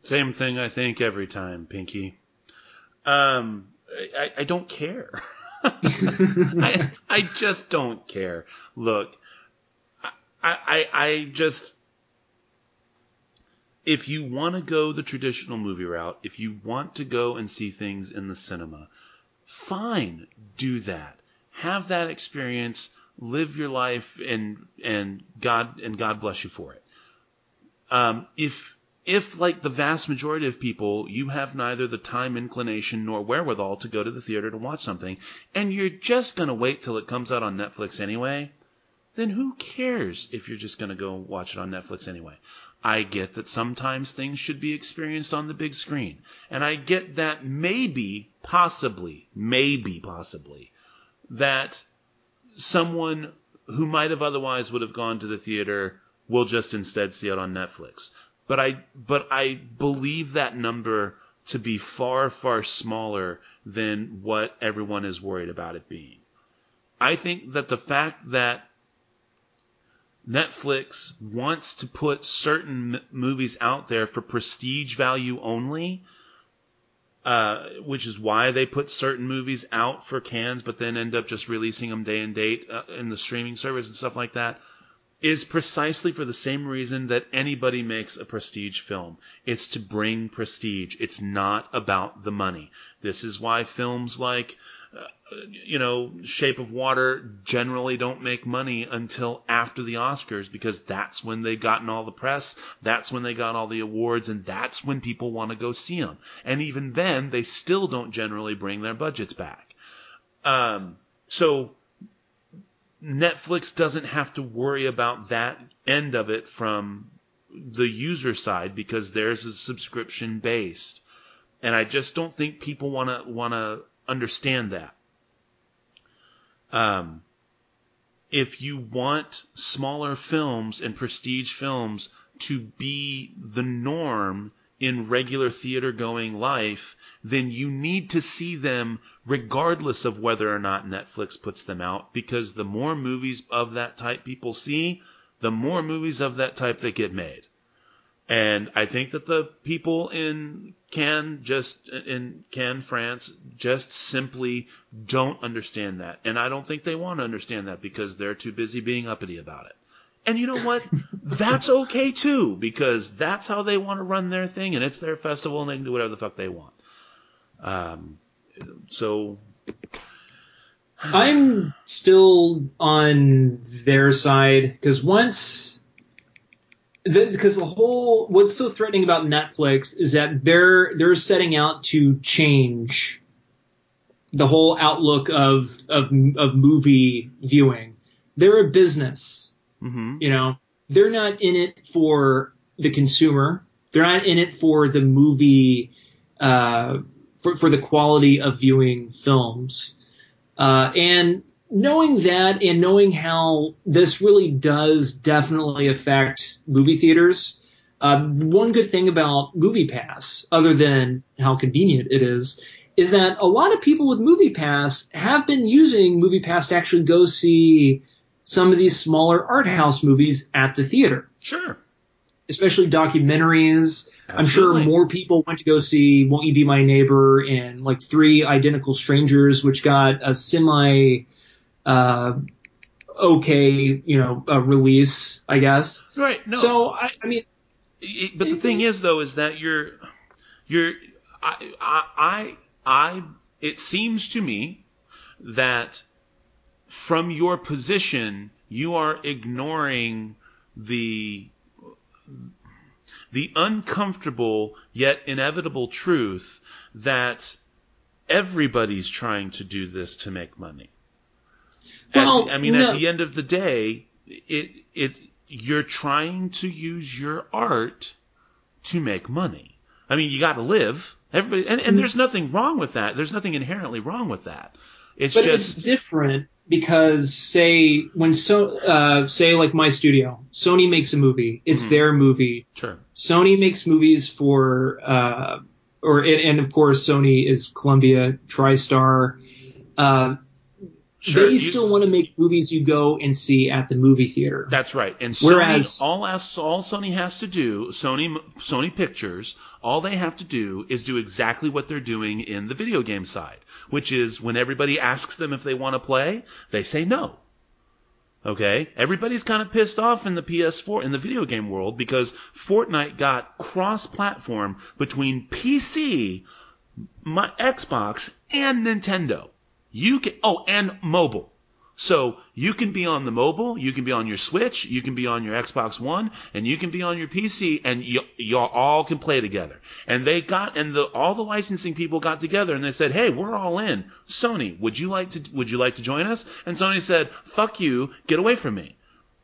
Same thing I think every time, Pinky. Um, I, I don't care. I, I just don't care. Look, I, I, I just, if you want to go the traditional movie route, if you want to go and see things in the cinema, fine, do that. Have that experience, live your life, and and God and God bless you for it. Um, if if like the vast majority of people, you have neither the time, inclination, nor wherewithal to go to the theater to watch something, and you're just gonna wait till it comes out on Netflix anyway, then who cares if you're just gonna go watch it on Netflix anyway? I get that sometimes things should be experienced on the big screen. And I get that maybe, possibly, maybe, possibly, that someone who might have otherwise would have gone to the theater will just instead see it on Netflix. But I but I believe that number to be far far smaller than what everyone is worried about it being. I think that the fact that Netflix wants to put certain m- movies out there for prestige value only, uh, which is why they put certain movies out for Cannes, but then end up just releasing them day and date uh, in the streaming service and stuff like that is precisely for the same reason that anybody makes a prestige film. It's to bring prestige. It's not about the money. This is why films like, uh, you know, Shape of Water generally don't make money until after the Oscars because that's when they've gotten all the press, that's when they got all the awards, and that's when people want to go see them. And even then, they still don't generally bring their budgets back. Um, so Netflix doesn't have to worry about that end of it from the user side because theirs is subscription based. And I just don't think people want to want to understand that. Um, if you want smaller films and prestige films to be the norm in regular theater going life, then you need to see them regardless of whether or not Netflix puts them out because the more movies of that type people see, the more movies of that type that get made. And I think that the people in Cannes, just in Cannes, France, just simply don't understand that. And I don't think they want to understand that because they're too busy being uppity about it. And you know what? that's okay too, because that's how they want to run their thing, and it's their festival, and they can do whatever the fuck they want. Um, so I'm still on their side because once, the, because the whole what's so threatening about Netflix is that they're they're setting out to change the whole outlook of of of movie viewing. They're a business mhm. You know, they're not in it for the consumer. They're not in it for the movie, uh, for, for the quality of viewing films. Uh, and knowing that and knowing how this really does definitely affect movie theaters, uh, one good thing about MoviePass, other than how convenient it is, is that a lot of people with MoviePass have been using MoviePass to actually go see some of these smaller art house movies at the theater, Sure. especially documentaries. I'm sure more people went to go see Won't You Be My Neighbor and like Three Identical Strangers, which got a semi uh, okay, you know, uh, release, I guess. Right. No. So I, I mean, It- but the thing is though is that you're you're I I I, I it seems to me that from your position you are ignoring the the uncomfortable yet inevitable truth that everybody's trying to do this to make money. Well, I mean, no. at the end of the day, it it you're trying to use your art to make money. I mean, you got to live. Everybody, and, and there's nothing wrong with that. There's nothing inherently wrong with that. It's but just it's different because say when so uh, say like my studio, Sony makes a movie, it's Mhm. their movie. sure. Sony makes movies for, uh, or and, and of course Sony is Columbia, TriStar. Uh, Sure. they you- still want to make movies you go and see at the movie theater. That's right. And Whereas- Sony, all all Sony has to do, Sony Sony Pictures, all they have to do is do exactly what they're doing in the video game side, which is when everybody asks them if they want to play, they say no. Okay? Everybody's kind of pissed off in the PS4 in the video game world because Fortnite got cross-platform between PC, my Xbox, and Nintendo. You can oh, and mobile. So you can be on the mobile, you can be on your Switch, you can be on your Xbox One, and you can be on your PC, and you you all can play together. And they got and the all the licensing people got together and they said, "Hey, we're all in. Sony, would you like to would you like to join us?" And Sony said, "Fuck you, get away from me."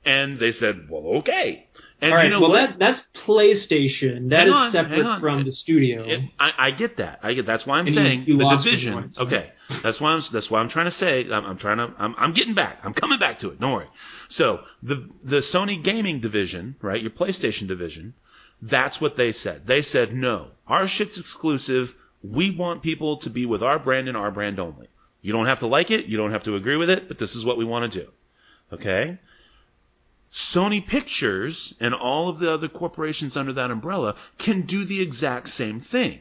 And they said, "Well, okay." And All right, you know well what? that that's PlayStation. That is on, separate from the studio. It, I, I get that. I get that's why I'm And saying you the lost me division. once, okay, that's why I'm that's why I'm trying to say I'm, I'm trying to I'm, I'm getting back. I'm coming back to it. Don't worry. So the the Sony gaming division, right, your PlayStation division, that's what they said. They said no, our shit's exclusive. We want people to be with our brand and our brand only. You don't have to like it. You don't have to agree with it. But this is what we want to do. Okay. Sony Pictures and all of the other corporations under that umbrella can do the exact same thing.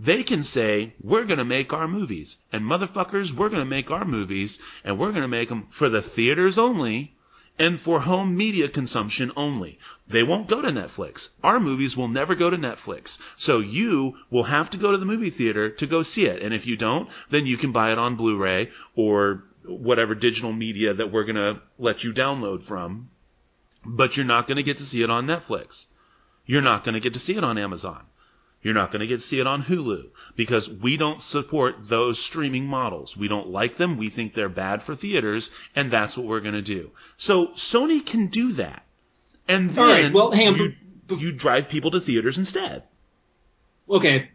They can say, we're going to make our movies. And motherfuckers, we're going to make our movies and we're going to make them for the theaters only and for home media consumption only. They won't go to Netflix. Our movies will never go to Netflix. So you will have to go to the movie theater to go see it. And if you don't, then you can buy it on Blu-ray or whatever digital media that we're going to let you download from but you're not going to get to see it on Netflix. You're not going to get to see it on Amazon. You're not going to get to see it on Hulu because we don't support those streaming models. We don't like them. We think they're bad for theaters, and that's what we're going to do. So Sony can do that, and then All right, well, hang on, you, you drive people to theaters instead. okay.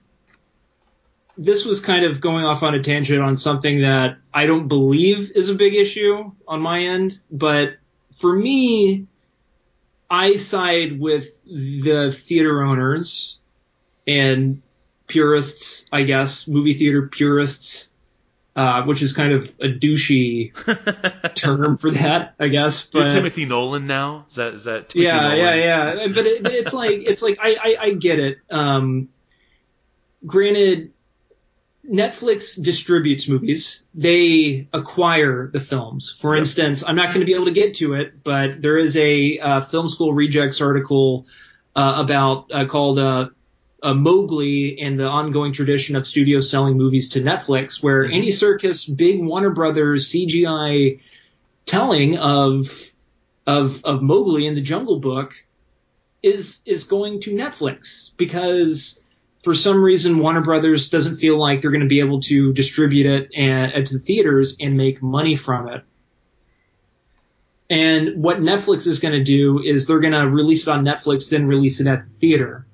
this was kind of going off on a tangent on something that I don't believe is a big issue on my end, but for me, I side with the theater owners and purists, I guess, movie theater purists, uh, which is kind of a douchey term for that, I guess. You're But Timothy Nolan now. Is that is that? Timothy yeah, Nolan? yeah, yeah. But it, it's like it's like I, I, I get it. Um, granted, Netflix distributes movies. They acquire the films. For Yep. instance, I'm not going to be able to get to it, but there is a uh, film school rejects article uh, about uh, called uh, uh, Mowgli and the ongoing tradition of studios selling movies to Netflix, where Mhm. Andy Serkis, big Warner Brothers CGI telling of of of Mowgli in the Jungle Book is is going to Netflix because for some reason Warner Brothers doesn't feel like they're going to be able to distribute it and, and to the theaters and make money from it. And what Netflix is going to do is they're going to release it on Netflix, then release it at the theater.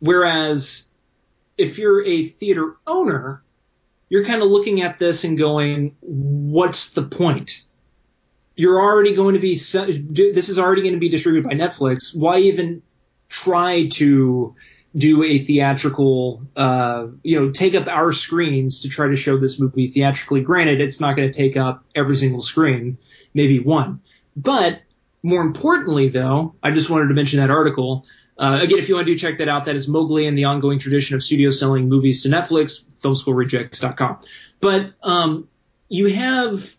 Whereas if you're a theater owner, you're kind of looking at this and going, what's the point? You're already going to be, this is already going to be distributed by Netflix. Why even try to do a theatrical, uh, you know, take up our screens to try to show this movie theatrically? Granted, it's not going to take up every single screen, maybe one. But more importantly, though, I just wanted to mention that article. Uh, again, if you want to do check that out, that is Mowgli and the ongoing tradition of studios selling movies to Netflix, filmschoolrejects.com. But um, you have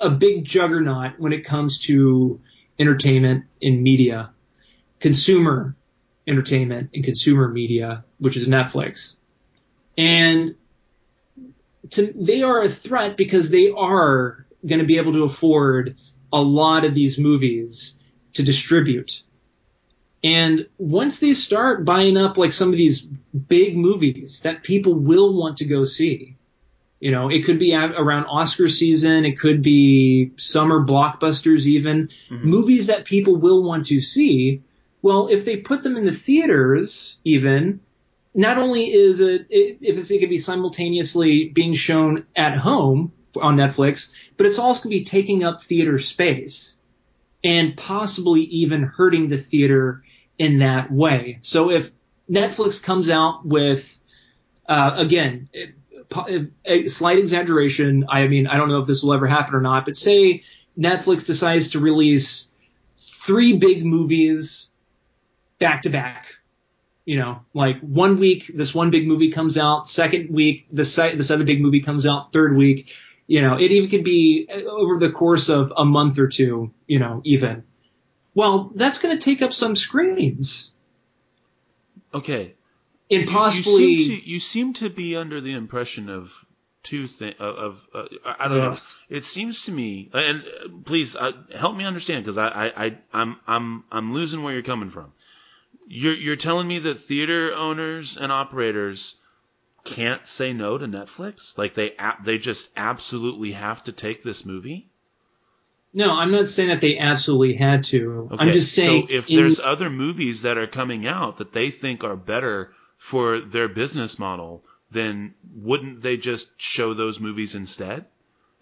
a big juggernaut when it comes to entertainment in media, consumer entertainment and consumer media, which is Netflix. And to, they are a threat because they are going to be able to afford a lot of these movies to distribute. And once they start buying up like some of these big movies that people will want to go see, you know, it could be around Oscar season, it could be summer blockbusters even, Mhm. movies that people will want to see. Well, if they put them in the theaters, even, not only is it, if it's, it could be simultaneously being shown at home on Netflix, but it's also going to be taking up theater space and possibly even hurting the theater in that way. So if Netflix comes out with, uh, again, a slight exaggeration, I mean, I don't know if this will ever happen or not, but say Netflix decides to release three big movies back to back. You know, like one week, this one big movie comes out. Second week, the se- this other big movie comes out. Third week, you know, it even could be over the course of a month or two. You know, even. Well, that's going to take up some screens Okay. and You- possibly. you, seem to, you seem to be under the impression of two things. Of, of uh, I don't know. It seems to me, and uh, please uh, help me understand because I, I, I, I'm, I'm, I'm losing where you're coming from. You're, you're telling me that theater owners and operators can't say no to Netflix? Like they, they just absolutely have to take this movie? no, I'm not saying that they absolutely had to. I'm just saying. So if in- there's other movies that are coming out that they think are better for their business model, then wouldn't they just show those movies instead?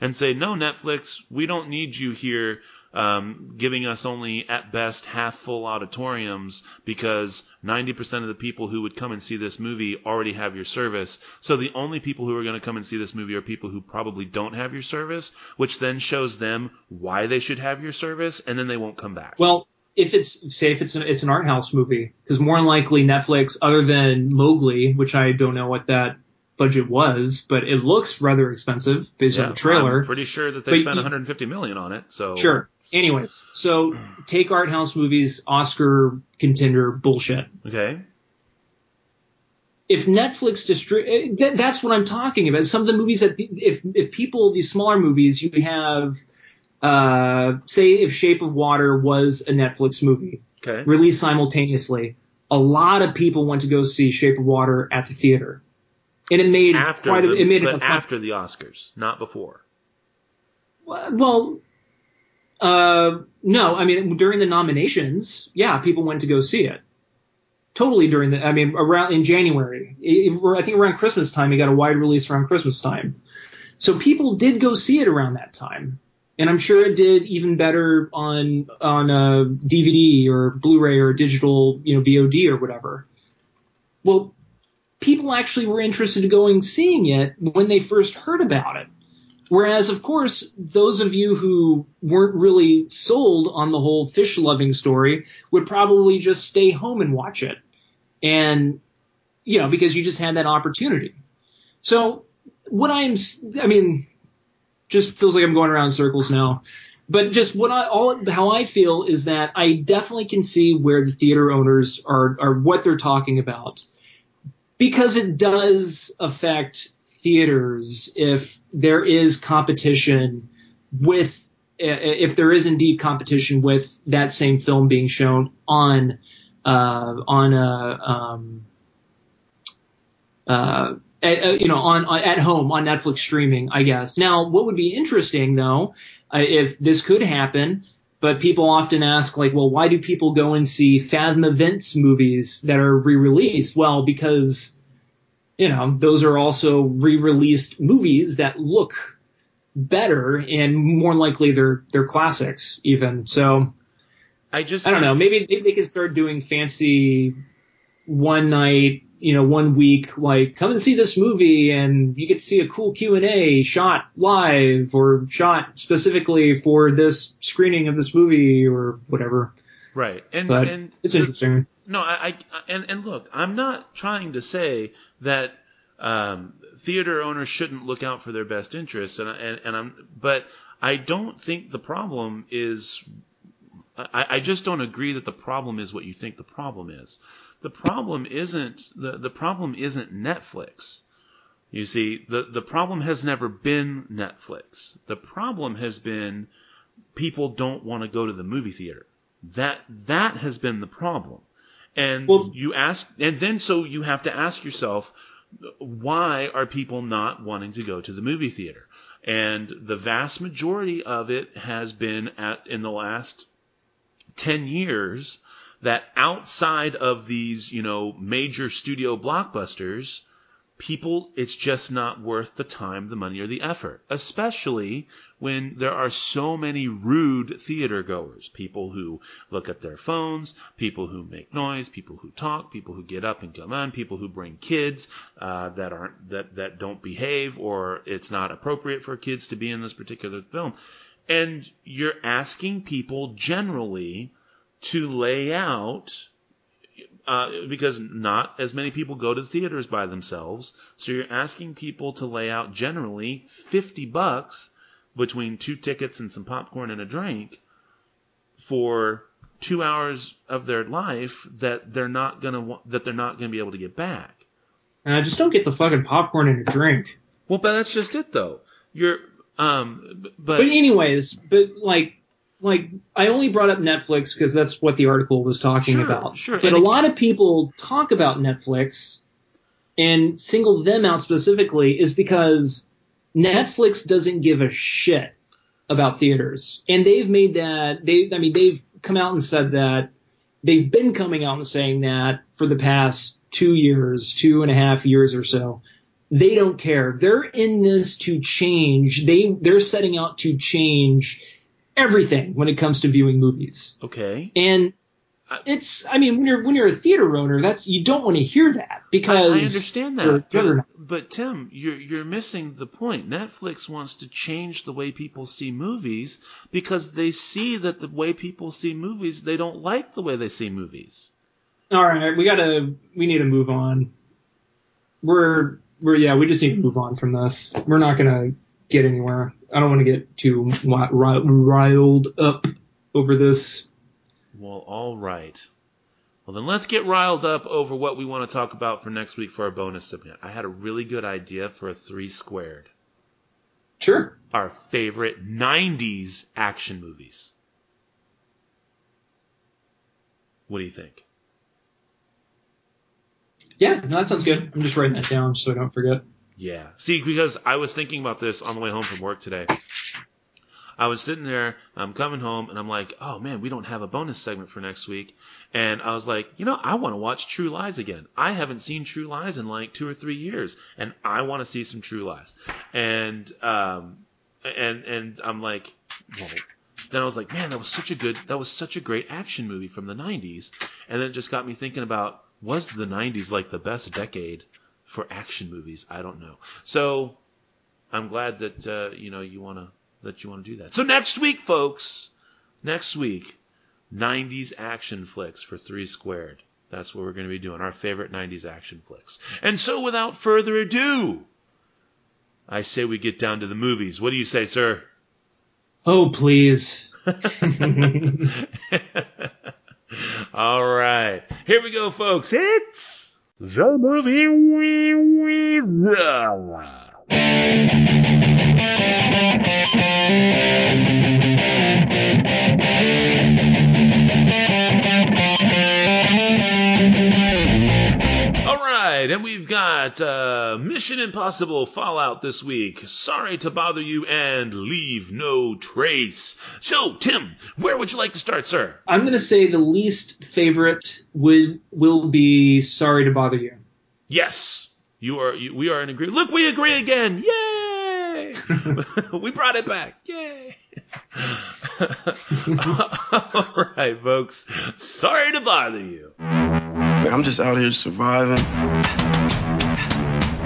And say, no, Netflix, we don't need you here um, giving us only at best half full auditoriums because 90% of the people who would come and see this movie already have your service. So the only people who are going to come and see this movie are people who probably don't have your service, which then shows them why they should have your service, and then they won't come back. Well, if it's say if it's an, it's an art house movie, because more than likely Netflix, other than Mowgli, which I don't know what that budget was, but it looks rather expensive based on the trailer. I'm pretty sure that they But spent you- 150 million on it. So Sure. Anyways, so take art house movies, Oscar contender bullshit. Okay. if Netflix distri- that, that's what I'm talking about. Some of the movies that if if people these smaller movies you have, uh, say if Shape of Water was a Netflix movie Okay. released simultaneously, a lot of people went to go see Shape of Water at the theater, and it made After quite the, a, it made but after the Oscars, not before. well. Uh, no, I mean during the nominations, yeah, people went to go see it. totally during the. I mean, around in January. It- it- I think around Christmas time, he got a wide release around Christmas time. So people did go see it around that time, and I'm sure it did even better on on uh, DVD or Blu-ray or digital, you know, VOD or whatever. Well, people actually were interested in going seeing it when they first heard about it. Whereas, of course, those of you who weren't really sold on the whole fish loving story would probably just stay home and watch it. And, you know, because you just had that opportunity. So, what I'm, I mean, just feels like I'm going around circles now. But just what I, all, how I feel is that I definitely can see where the theater owners are, are what they're talking about because it does affect theaters if there is competition with if there is indeed competition with that same film being shown on uh, on a um, uh, at, uh, you know on, on at home on Netflix streaming I guess. Now what would be interesting though uh, if this could happen but people often ask like well why do people go and see Fathom Events movies that are re-released? Well because you know, those are also re-released movies that look better and more likely they're they're classics even. So I just I don't know. Maybe maybe they could start doing fancy one night, you know, one week like come and see this movie and you get to see a cool Q and A shot live or shot specifically for this screening of this movie or whatever. right, and But and it's the- interesting. No, I, I and and look, I'm not trying to say that um, theater owners shouldn't look out for their best interests, and and and I'm, but I don't think the problem is. I, I just don't agree that the problem is what you think the problem is. The problem isn't the the problem isn't Netflix. You see, the the problem has never been Netflix. The problem has been people don't want to go to the movie theater. That that has been the problem. And Well- you ask, and then so you have to ask yourself, why are people not wanting to go to the movie theater? And the vast majority of it has been at in the last 10 years that outside of these, you know, major studio blockbusters, people, it's just not worth the time, the money, or the effort, especially when there are so many rude theater goers. People who look at their phones, people who make noise, people who talk, people who get up and come on, people who bring kids uh, that aren't that that don't behave, or it's not appropriate for kids to be in this particular film. And you're asking people generally to lay out uh, because not as many people go to theaters by themselves. So you're asking people to lay out generally 50 bucks between two tickets and some popcorn and a drink for two hours of their life that they're not gonna that they're not gonna be able to get back. And I just don't get the fucking popcorn and a drink. Well, but that's just it though. You're um, but, But anyways, but like, like I only brought up Netflix because that's what the article was talking Sure, about. sure, But and a lot of people talk about Netflix and single them out specifically is because Netflix doesn't give a shit about theaters, and they've made that. They, I mean, they've come out and said that they've been coming out and saying that for the past two years, two and a half years or so. They don't care. They're in this to change. They they're setting out to change everything when it comes to viewing movies. okay. And it's I mean when you're when you're a theater owner, that's you don't want to hear that because I understand that, but, but Tim, you're you're missing the point. Netflix wants to change the way people see movies because they see that the way people see movies, they don't like the way they see movies. All right, we gotta we need to move on. We're we're yeah, we just need to move on from this. We're not gonna get anywhere. I don't want to get too riled up over this. Well, all right. Well, then let's get riled up over what we want to talk about for next week for our bonus segment. I had a really good idea for a three squared. Sure. Our favorite 90s action movies. What do you think? Yeah, no, that sounds good. I'm just writing that down so I don't forget. Yeah. See, because I was thinking about this on the way home from work today. I was sitting there, I'm coming home, and I'm like, oh man, we don't have a bonus segment for next week. And I was like, you know, I want to watch True Lies again. I haven't seen True Lies in like two or three years, and I want to see some True Lies. And um, and and I'm like, well, then I was like, man, that was such a good, that was such a great action movie from the '90s. And then it just got me thinking about, was the '90s like the best decade for action movies? I don't know. So I'm glad that uh, you know you want to that you want to do that. So next week, folks, next week, 90s action flicks for three squared. That's what we're going to be doing. Our favorite 90s action flicks. And so, without further ado, I say we get down to the movies. What do you say, sir? Oh, please. All right. Here we go, folks. It's the movie All got uh, Mission Impossible Fallout this week. Sorry to bother you and leave no trace. So, Tim, where would you like to start, sir? I'm going to say the least favorite would will be Sorry to Bother You. Yes, you are. You, we are in agreement. Look, we agree again. Yay! we brought it back. Yay! All right, folks. Sorry to bother you. I'm just out here surviving.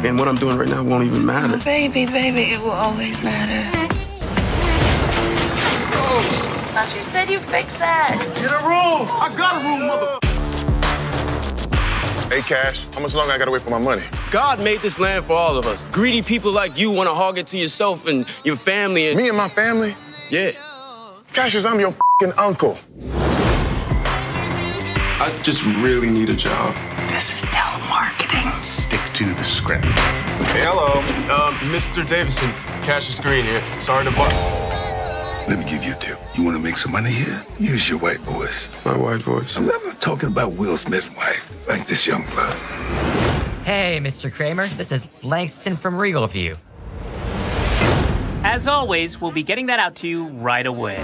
And what I'm doing right now won't even matter. Oh, baby, baby, it will always matter. Thought you said you fixed that. Get a room! I got a room, mother. Hey, Cash, how much longer I gotta wait for my money? God made this land for all of us. Greedy people like you want to hog it to yourself and your family. And Me and my family? yeah, Cassius, I'm your fing uncle. I just really need a job. This is telemarketing. Stick to the script. Hey, hello. Um, Mr. Davison, Cassius Green here. Sorry to bother. Let me give you a tip. You want to make some money here? Use your white voice. My white voice. I'm not talking about Will Smith's wife, like this young blood. Hey, Mr. Kramer, this is Langston from Regal View. As always, we'll be getting that out to you right away.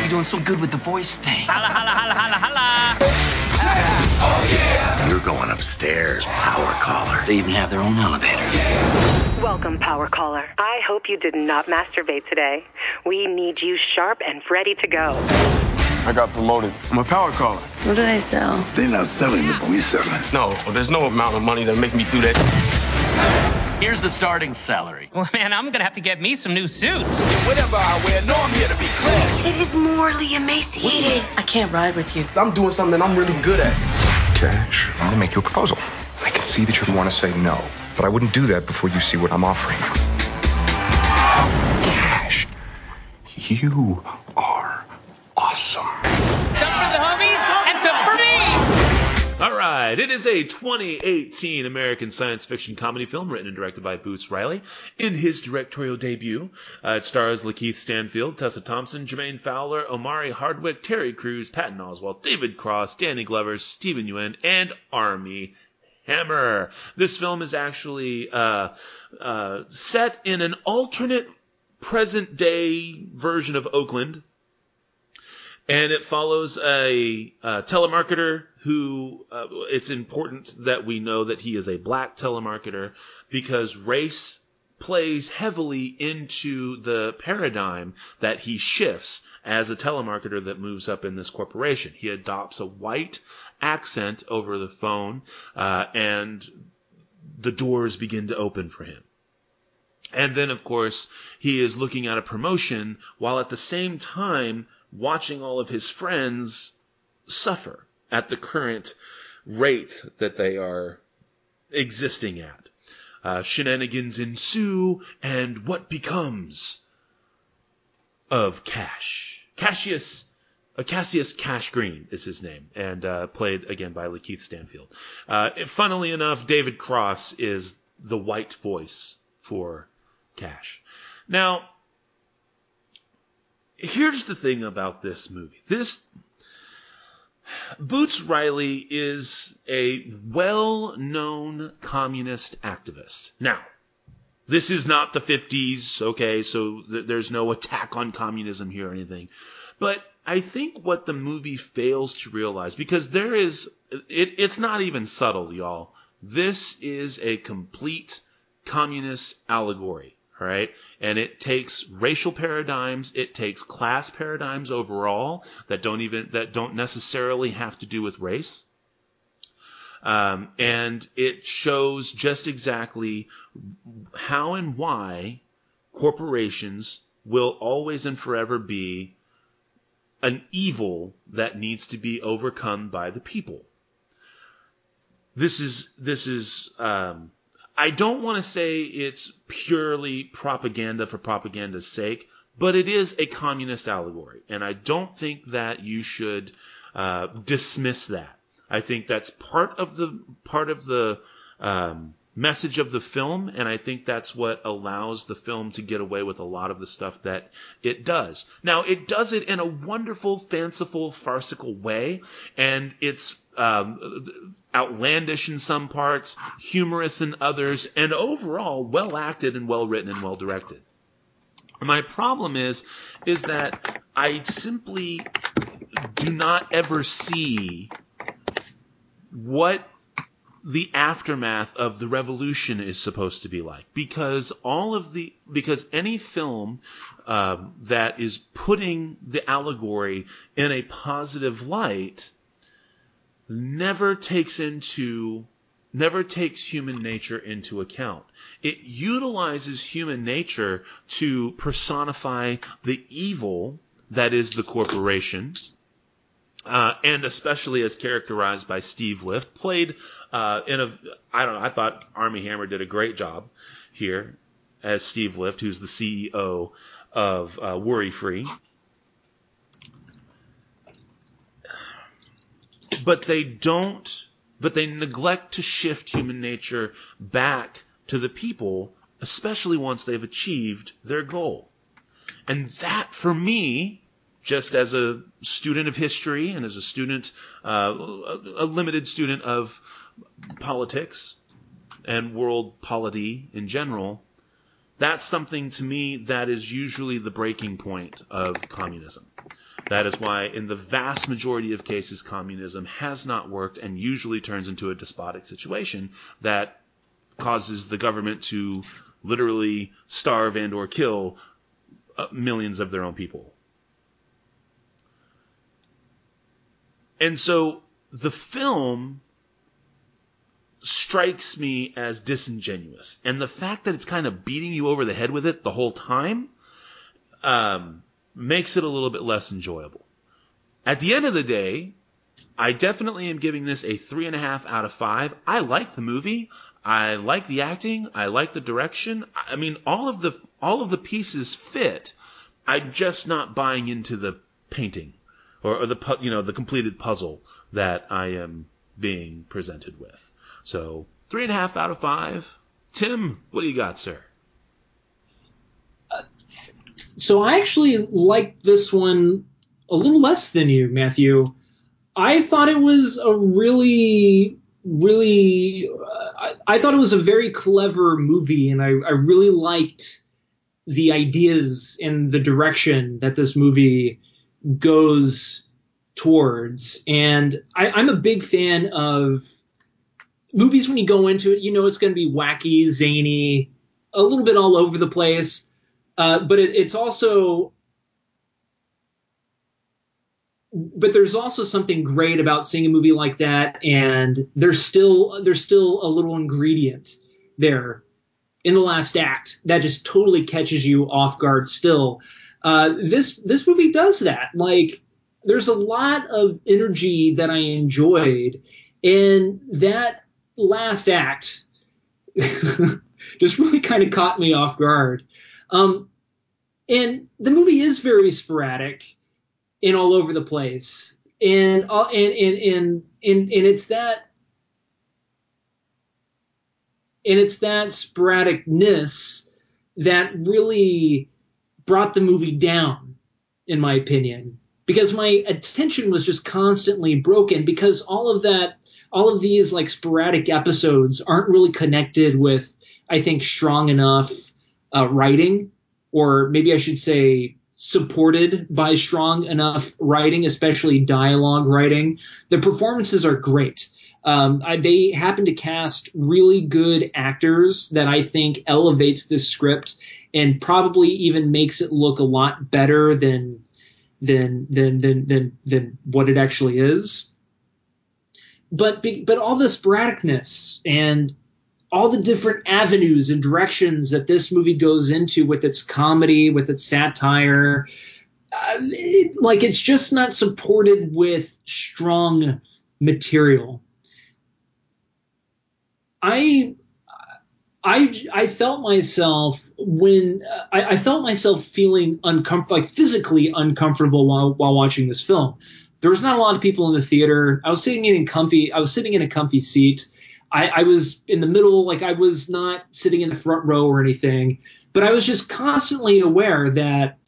You're doing so good with the voice thing. Holla, holla, holla, holla, holla! You're going upstairs, power collar. They even have their own elevator. Welcome, Power Caller. I hope you did not masturbate today. We need you sharp and ready to go. I got promoted. I'm a power caller. What do they sell? They're not selling the we selling. No, there's no amount of money that make me do that. Here's the starting salary. Well, man, I'm gonna have to get me some new suits. Whatever I wear, no, I'm here to be clear. It is morally emaciated. I can't ride with you. I'm doing something I'm really good at. Cash, I'm gonna make you a proposal. I can see that you want to say no, but I wouldn't do that before you see what I'm offering. Cash, you are awesome. All right, it is a 2018 American science fiction comedy film written and directed by Boots Riley. In his directorial debut, uh, it stars Lakeith Stanfield, Tessa Thompson, Jermaine Fowler, Omari Hardwick, Terry Crews, Patton Oswalt, David Cross, Danny Glover, Steven Yeun, and Armie Hammer. This film is actually uh, uh, set in an alternate present day version of Oakland and it follows a, uh telemarketer who uh, it's important that we know that he is a black telemarketer because race plays heavily into the paradigm that he shifts as a telemarketer that moves up in this corporation. He adopts a white accent over the phone, uh, and the doors begin to open for him. And then, of course, he is looking at a promotion while at the same time watching all of his friends suffer at the current rate that they are existing at. Uh, shenanigans ensue, and what becomes of Cash? Cassius, uh, Cassius Cash Green is his name, and uh, played again by Lakeith Stanfield. Uh, funnily enough, David Cross is the white voice for Cash. Now, here's the thing about this movie. This Boots Riley is a well-known communist activist. Now, this is not the 50s, okay, so th- there's no attack on communism here or anything. But I think what the movie fails to realize, because there is, it, it's not even subtle, y'all. This is a complete communist allegory, right? And it takes racial paradigms, it takes class paradigms overall that don't even, that don't necessarily have to do with race. Um, and it shows just exactly how and why corporations will always and forever be an evil that needs to be overcome by the people. This is this is um, I don't want to say it's purely propaganda for propaganda's sake, but it is a communist allegory, and I don't think that you should uh, dismiss that. I think that's part of the part of the um, message of the film, and I think that's what allows the film to get away with a lot of the stuff that it does. Now, it does it in a wonderful, fanciful, farcical way, and it's um, outlandish in some parts, humorous in others, and overall well acted and well written and well directed. My problem is, is that I simply do not ever see what the aftermath of the revolution is supposed to be like because all of the because any film uh, that is putting the allegory in a positive light never takes into never takes human nature into account. It utilizes human nature to personify the evil that is the corporation uh, and especially as characterized by Steve Lift, played uh, in a I don't know. I thought Armie Hammer did a great job here as Steve Lift, who's the CEO of uh, Worry Free. But they don't. But they neglect to shift human nature back to the people, especially once they've achieved their goal. And that, for me, just as a student of history and as a student, uh, a limited student of politics and world polity in general, that's something to me that is usually the breaking point of communism. That is why, in the vast majority of cases, communism has not worked and usually turns into a despotic situation that causes the government to literally starve and or kill uh, millions of their own people. And so the film strikes me as disingenuous. And the fact that it's kind of beating you over the head with it the whole time um, makes it a little bit less enjoyable. At the end of the day, I definitely am giving this a three and a half out of five. I like the movie. I like the acting. I like the direction. I mean, all of the all of the pieces fit. I'm just not buying into the painting or, or the you know the completed puzzle that I am being presented with. So three and a half out of five. Tim, what do you got, sir? So I actually liked this one a little less than you, Matthew. I thought it was a really, really, uh, I, I, thought it was a very clever movie, and I, I really liked the ideas and the direction that this movie goes towards. And I, I'm a big fan of movies when you go into it, you know it's going to be wacky, zany, a little bit all over the place. Uh, but it, it's also but there's also something great about seeing a movie like that and there's still there's still a little ingredient there in the last act that just totally catches you off guard still. Uh, this this movie does that. Like there's a lot of energy that i enjoyed and that last act. Just really kind of caught me off guard. Um, and the movie is very sporadic and all over the place. And uh, and, and and and and it's that and it's that sporadicness that really brought the movie down, in my opinion, because my attention was just constantly broken because all of that all of these like sporadic episodes aren't really connected with, I think, strong enough uh, writing, or maybe I should say supported by strong enough writing, especially dialogue writing. The performances are great. Um, I, they happen to cast really good actors that I think elevates this script and probably even makes it look a lot better than than than than than, than what it actually is. But but all the sporadicness and all the different avenues and directions that this movie goes into with its comedy, with its satire, uh, it, like it's just not supported with strong material. I I, I felt myself when uh, I, I, felt myself feeling uncomfortable, like physically uncomfortable while while watching this film. There was not a lot of people in the theater. I was sitting in comfy. I was sitting in a comfy seat. I, I was in the middle, like I was not sitting in the front row or anything, but I was just constantly aware that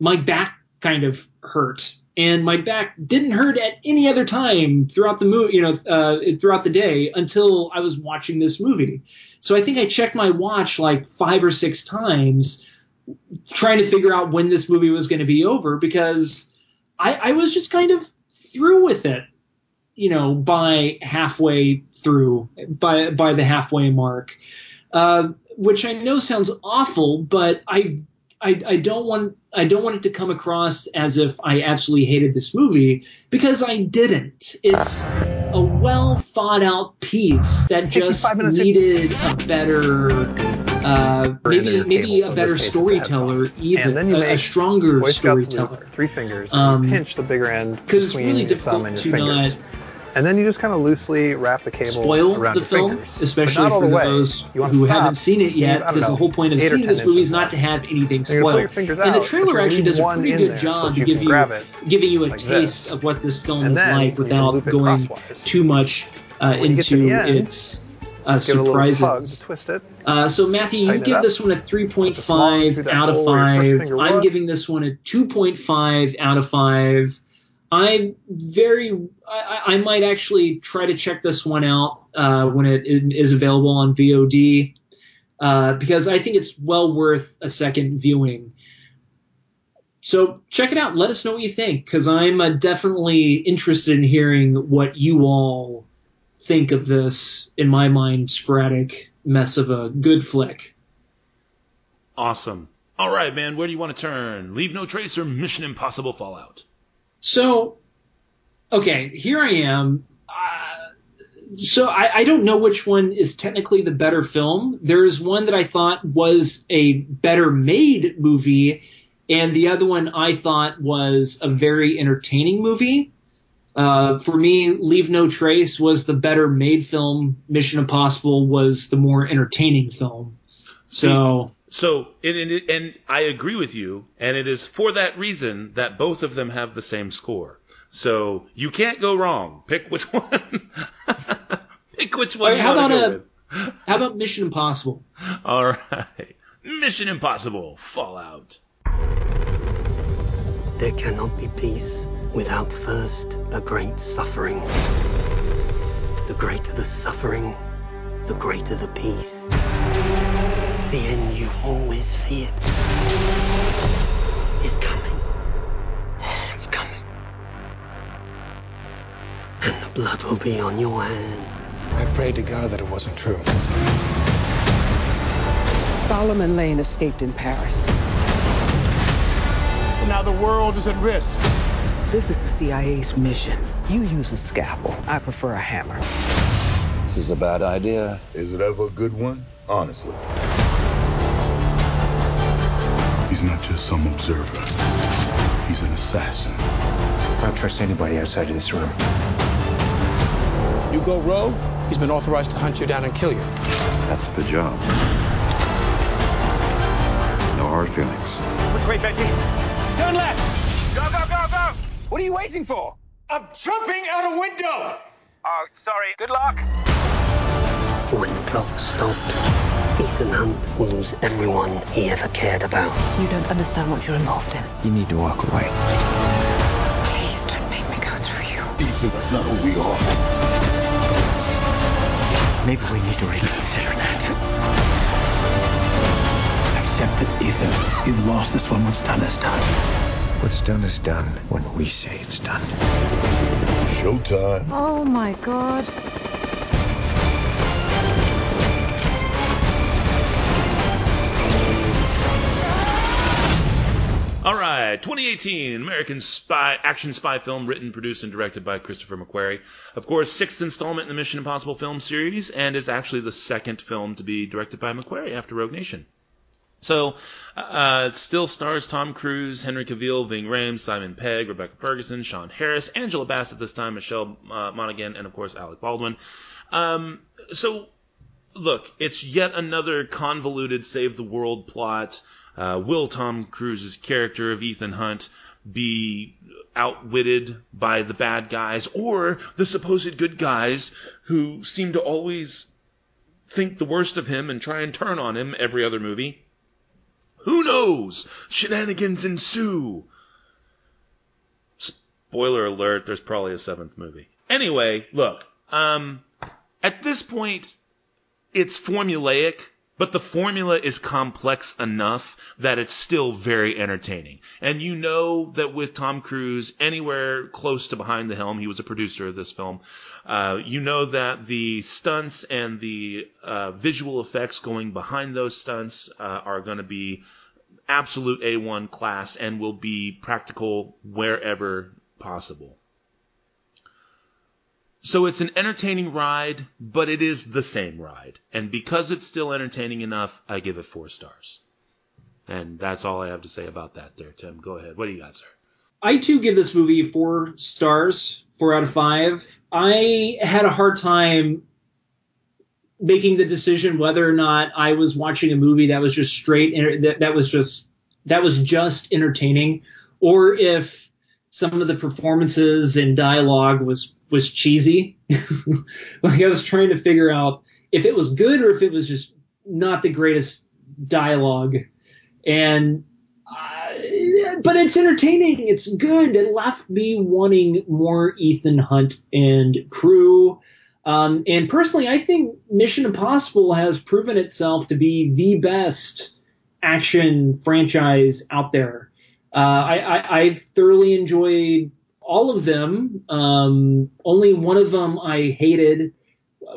my back kind of hurt and my back didn't hurt at any other time throughout the movie, you know, uh, throughout the day until I was watching this movie. So I think I checked my watch like five or six times trying to figure out when this movie was going to be over because I, I was just kind of through with it, you know, by halfway through, by by the halfway mark, uh, which I know sounds awful, but I I, I don't want I don't want it to come across as if I absolutely hated this movie because I didn't. It's well thought out piece that just needed a better uh, maybe maybe a better storyteller, even and then you a, make a stronger Boy Scouts storyteller. loop, three fingers, Um, and pinch the bigger end because it's really your difficult to fingers. not and then you just kind of loosely wrap the cable spoil around the your film, fingers, especially for the way. those who haven't seen it yet. Because the whole point of seeing this movie is not to have anything And you're gonna pull spoiled. fingers and the trailer actually does a pretty good job so to give you it giving you a like taste this. of what this film And is like without going too much uh, When you get to into end, its uh, Just give it a little tug surprises. twist it. Uh, so Matthew, you give this one a Put the small end 3.5 out of hole where your first 5. I'm giving this one a 2.5 out of 5. I'm very. I, I might actually try to check this one out uh, when it is available on VOD uh, because I think it's well worth a second viewing. So check it out. Let us know what you think because I'm uh, definitely interested in hearing what you all think of this. In my mind, sporadic mess of a good flick. Awesome. All right, man. Where do you want to turn? Leave No Trace or Mission Impossible Fallout? So, okay, here I am. Uh, so I, I don't know which one is technically the better film. There's one that I thought was a better made movie, and the other one I thought was a very entertaining movie. Uh, for me, Leave No Trace was the better made film. Mission Impossible was the more entertaining film. So. So, and, and, and I agree with you, and it is for that reason that both of them have the same score. So you can't go wrong. Pick which one. Pick which one Alright, you how want to about go a- with. How about Mission Impossible? All right, Mission Impossible Fallout. There cannot be peace without first a great suffering. The greater the suffering, the greater the peace. The end you've always feared is coming. It's coming. And the blood will be on your hands. I prayed to God that it wasn't true. Solomon Lane escaped in Paris. Now the world is at risk. This is the CIA's mission. You use a scalpel. I prefer a hammer. This is a bad idea. Is it ever a good one? Honestly. He's not just some observer. He's an assassin. I don't trust anybody outside of this room. You go rogue, he's been authorized to hunt you down and kill you. That's the job. No hard feelings. Which way, Betty? Turn left! Go, go, go, go! What are you waiting for? I'm jumping out a window! Oh, sorry. Good luck. When the clock stops, Ethan Hunt will lose everyone he ever cared about. You don't understand what you're involved in. You need to walk away. Please don't make me go through you. Ethan, that's not who we are. Maybe we need to reconsider that. Accept it, Ethan. You've lost this one. What's done is done. What's done is done when we say it's done. Showtime. Oh my god. All right, 2018 American spy action spy film written, produced, and directed by Christopher McQuarrie. Of course, sixth installment in the Mission Impossible film series, and is actually the second film to be directed by McQuarrie after Rogue Nation. So, uh, it still stars Tom Cruise, Henry Cavill, Ving Rhames, Simon Pegg, Rebecca Ferguson, Sean Harris, Angela Bassett this time, Michelle uh, Monaghan, and of course Alec Baldwin. Um, so, look, it's yet another convoluted save the world plot. Uh, will Tom Cruise's character of Ethan Hunt be outwitted by the bad guys or the supposed good guys who seem to always think the worst of him and try and turn on him every other movie? Who knows? Shenanigans ensue. Spoiler alert, there's probably a seventh movie. Anyway, look, um, at this point, it's formulaic, but the formula is complex enough that it's still very entertaining. And you know that with Tom Cruise anywhere close to behind the helm, he was a producer of this film. Uh, you know that the stunts and the uh, visual effects going behind those stunts uh, are going to be absolute A1 class and will be practical wherever possible. So it's an entertaining ride, but it is the same ride. And because it's still entertaining enough, I give it four stars. And that's all I have to say about that there, Tim. Go ahead. What do you got, sir? I too give this movie four stars, four out of five. I had a hard time making the decision whether or not I was watching a movie that was just straight that, that was just that was just entertaining, or if some of the performances and dialogue was was cheesy. like I was trying to figure out if it was good or if it was just not the greatest dialogue. And uh, but it's entertaining. It's good. It left me wanting more Ethan Hunt and crew. Um, and personally, I think Mission Impossible has proven itself to be the best action franchise out there. Uh, I, I, thoroughly enjoyed all of them. Um, only one of them I hated,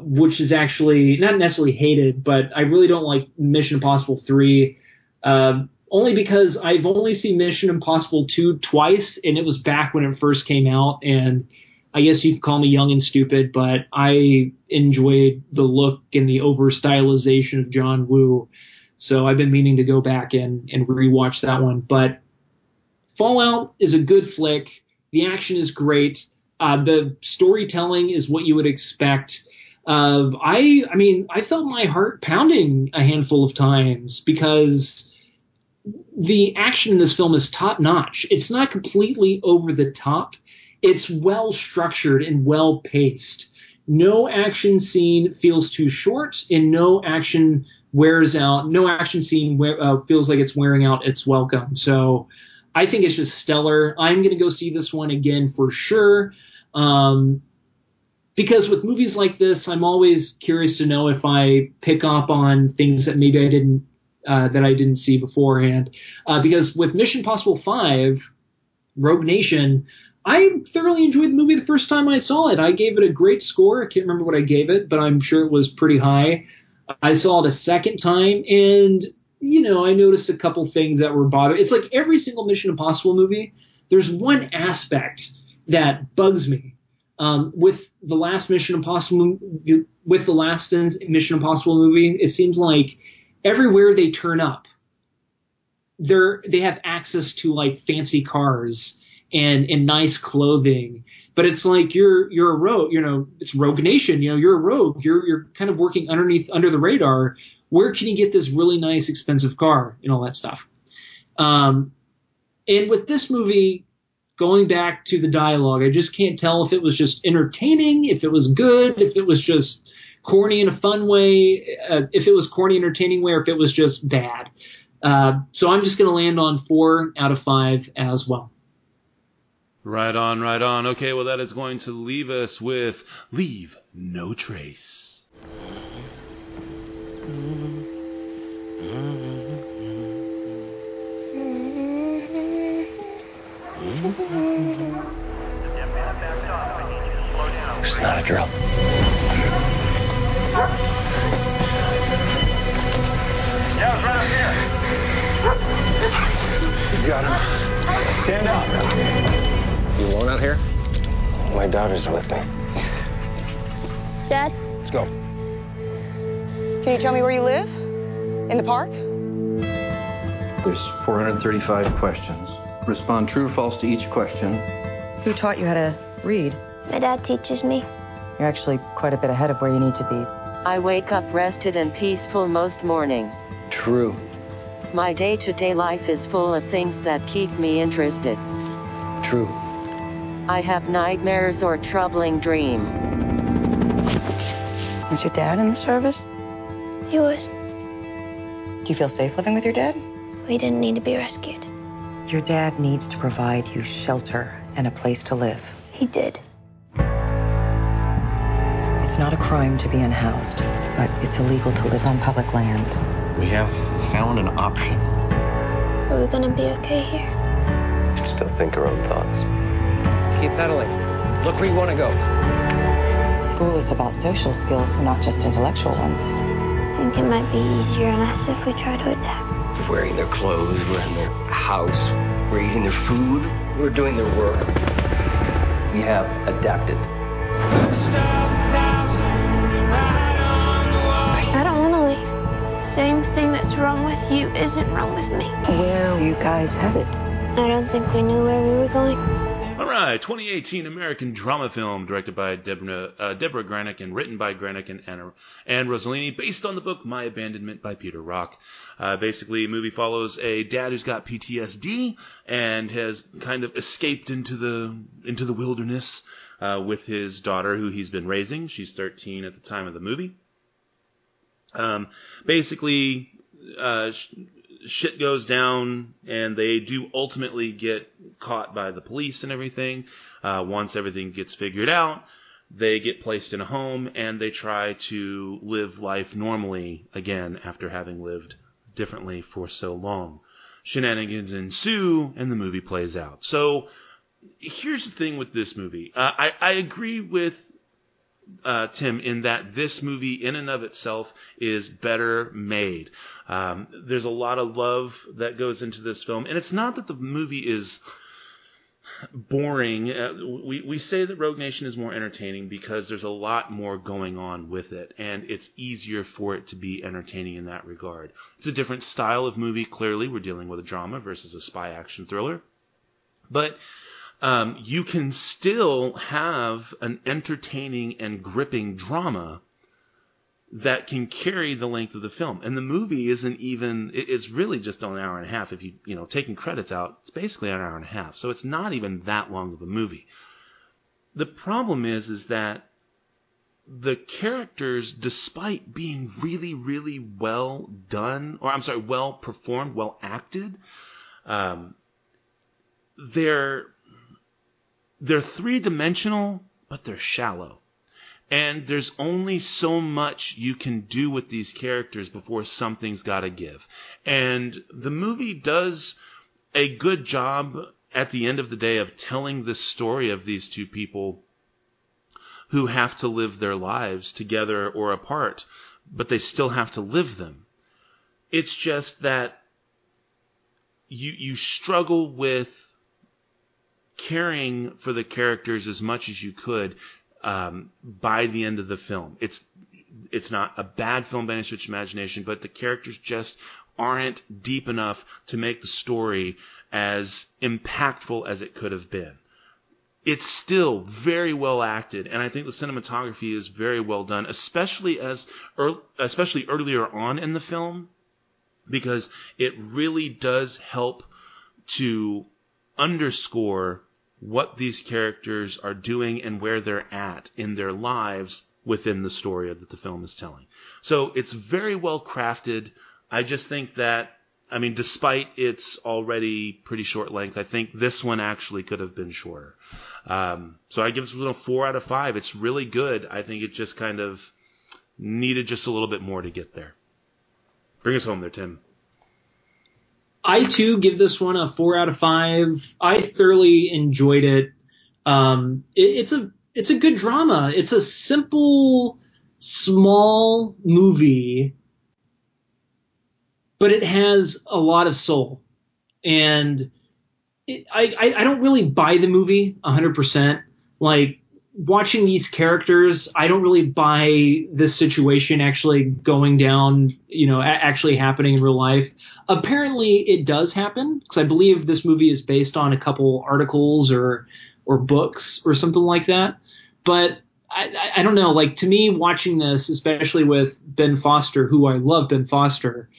which is actually not necessarily hated, but I really don't like Mission Impossible 3. Uh, only because I've only seen Mission Impossible 2 twice, and it was back when it first came out. And I guess you could call me young and stupid, but I enjoyed the look and the over stylization of John Woo. So I've been meaning to go back and, and rewatch that one. But Fallout is a good flick. The action is great. Uh, the storytelling is what you would expect. Uh, I, I mean, I felt my heart pounding a handful of times because the action in this film is top notch. It's not completely over the top. It's well structured and well paced. No action scene feels too short, and no action wears out. No action scene uh, feels like it's wearing out its welcome. So I think it's just stellar. I'm going to go see this one again for sure. Um, because with movies like this, I'm always curious to know if I pick up on things that maybe I didn't uh, that I didn't see beforehand. Uh, because with Mission Possible Five, Rogue Nation, I thoroughly enjoyed the movie the first time I saw it. I gave it a great score. I can't remember what I gave it, but I'm sure it was pretty high. I saw it a second time, and you know, I noticed a couple things that were bothering. It's like every single Mission Impossible movie. There's one aspect that bugs me. Um, with the last Mission Impossible, with the last Mission Impossible movie, it seems like everywhere they turn up, they're they have access to like fancy cars and and nice clothing. But it's like you're you're a rogue, you know, it's Rogue Nation, you know, you're a rogue. You're you're kind of working underneath under the radar. Where can you get this really nice expensive car and all that stuff? Um, and with this movie, going back to the dialogue, I just can't tell if it was just entertaining, if it was good, if it was just corny in a fun way, uh, if it was corny entertaining way, or if it was just bad. Uh, so I'm just going to land on four out of five as well. Right on, right on. Okay, well, that is going to leave us with Leave No Trace. It's not a drill. Yeah, it's right up here. He's got him. Stand up. You alone out here? My daughter's with me. Dad? Let's go. Can you tell me where you live? In the park? There's 435 questions. Respond true or false to each question. Who taught you how to read? My dad teaches me. You're actually quite a bit ahead of where you need to be. I wake up rested and peaceful most mornings. True. My day to day life is full of things that keep me interested. True. I have nightmares or troubling dreams. Was your dad in the service? He was. Do you feel safe living with your dad? We didn't need to be rescued. Your dad needs to provide you shelter and a place to live. He did. It's not a crime to be unhoused, but it's illegal to live on public land. We have found an option. Are we gonna be okay here? We can still think our own thoughts. Keep pedaling. Look where you want to go. School is about social skills, not just intellectual ones. I think it might be easier on us if we try to adapt. We're wearing their clothes, we're in their house, we're eating their food, we're doing their work. We have adapted. I Same thing that's wrong with you isn't wrong with me. Where are you guys headed? I don't think we knew where we were going. All right, 2018 American drama film directed by Deborah, uh, Deborah Granik and written by Granik and Anna, Anne Rosellini, based on the book My Abandonment by Peter Rock. Uh, basically, the movie follows a dad who's got PTSD and has kind of escaped into the into the wilderness uh, with his daughter, who he's been raising. She's 13 at the time of the movie. Um, basically, uh, sh- shit goes down, and they do ultimately get caught by the police and everything. Uh, once everything gets figured out, they get placed in a home and they try to live life normally again after having lived differently for so long. Shenanigans ensue, and the movie plays out. So, here's the thing with this movie. Uh, I, I agree with uh, Tim in that this movie, in and of itself, is better made. Um, there's a lot of love that goes into this film, and it's not that the movie is boring. Uh, we we say that Rogue Nation is more entertaining because there's a lot more going on with it, and it's easier for it to be entertaining in that regard. It's a different style of movie. Clearly, we're dealing with a drama versus a spy action thriller, but um, you can still have an entertaining and gripping drama that can carry the length of the film. And the movie isn't even, it's really just an hour and a half. If you, you know, taking credits out, it's basically an hour and a half. So it's not even that long of a movie. The problem is, is that the characters, despite being really, really well done, or I'm sorry, well performed, well acted, um, they're, they're three dimensional, but they're shallow. And there's only so much you can do with these characters before something's got to give. And the movie does a good job at the end of the day of telling the story of these two people who have to live their lives together or apart, but they still have to live them. It's just that you you struggle with caring for the characters as much as you could um, by the end of the film. It's it's not a bad film by any stretch of imagination, but the characters just aren't deep enough to make the story as impactful as it could have been. It's still very well acted, and I think the cinematography is very well done, especially as especially earlier on in the film, because it really does help to underscore what these characters are doing and where they're at in their lives within the story that the film is telling. So it's very well crafted. I just think that, I mean, despite its already pretty short length, I think this one actually could have been shorter. Um, so I give this one a four out of five. It's really good. I think it just kind of, needed just a little bit more to get there. Bring us home there, Tim. I too give this one a four out of five. I thoroughly enjoyed it. Um, it it's a it's a good drama. It's a simple, small movie, but it has a lot of soul. And it, I, I I don't really buy the movie hundred percent. Like watching these characters, I don't really buy this situation actually going down, you know, a- actually happening in real life. Apparently, it does happen because I believe this movie is based on a couple articles or or books or something like that. But I, I, don't know. Like to me, watching this, especially with Ben Foster, who I love, Ben Foster.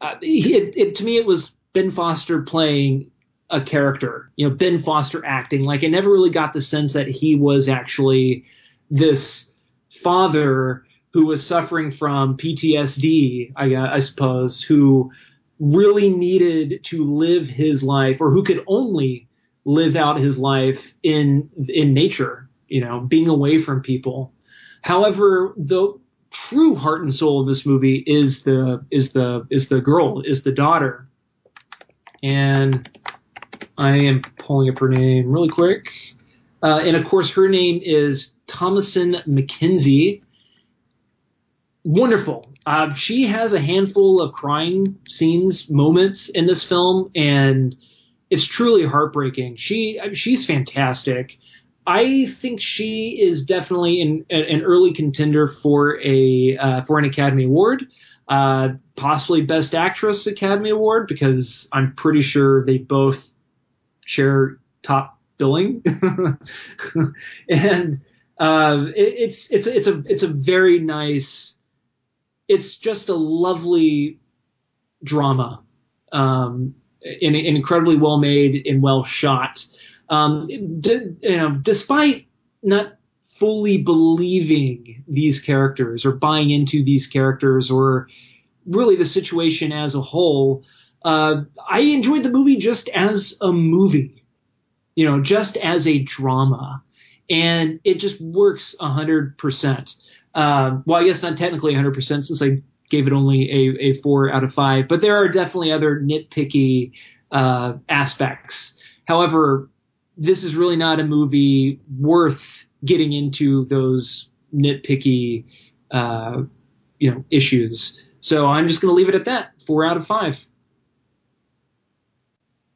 Uh, it, it to me, it was Ben Foster playing a character, you know, Ben Foster acting. Like I never really got the sense that he was actually this father who was suffering from PTSD, I, uh, I suppose, who really needed to live his life or who could only live out his life in in nature, you know, being away from people. However, the true heart and soul of this movie is the is the is the girl, is the daughter. And I am pulling up her name really quick. Uh, and of course, her name is Thomasin McKenzie. Wonderful. Uh, she has a handful of crying scenes, moments in this film, and it's truly heartbreaking. She she's fantastic. I think she is definitely an, an early contender for a uh, for an Academy Award, uh, possibly Best Actress Academy Award because I'm pretty sure they both share top billing, and uh, it, it's it's it's a it's a very nice. It's just a lovely drama, um, and, incredibly well made and well shot. Um, d- you know, despite not fully believing these characters or buying into these characters or really the situation as a whole, uh, I enjoyed the movie just as a movie, you know, just as a drama, and it just works hundred percent. Um, well, I guess not technically 100 percent since I gave it only a, a four out of five, but there are definitely other nitpicky uh, aspects. However, this is really not a movie worth getting into those nitpicky, uh, you know, issues. So I'm just going to leave it at that. Four out of five.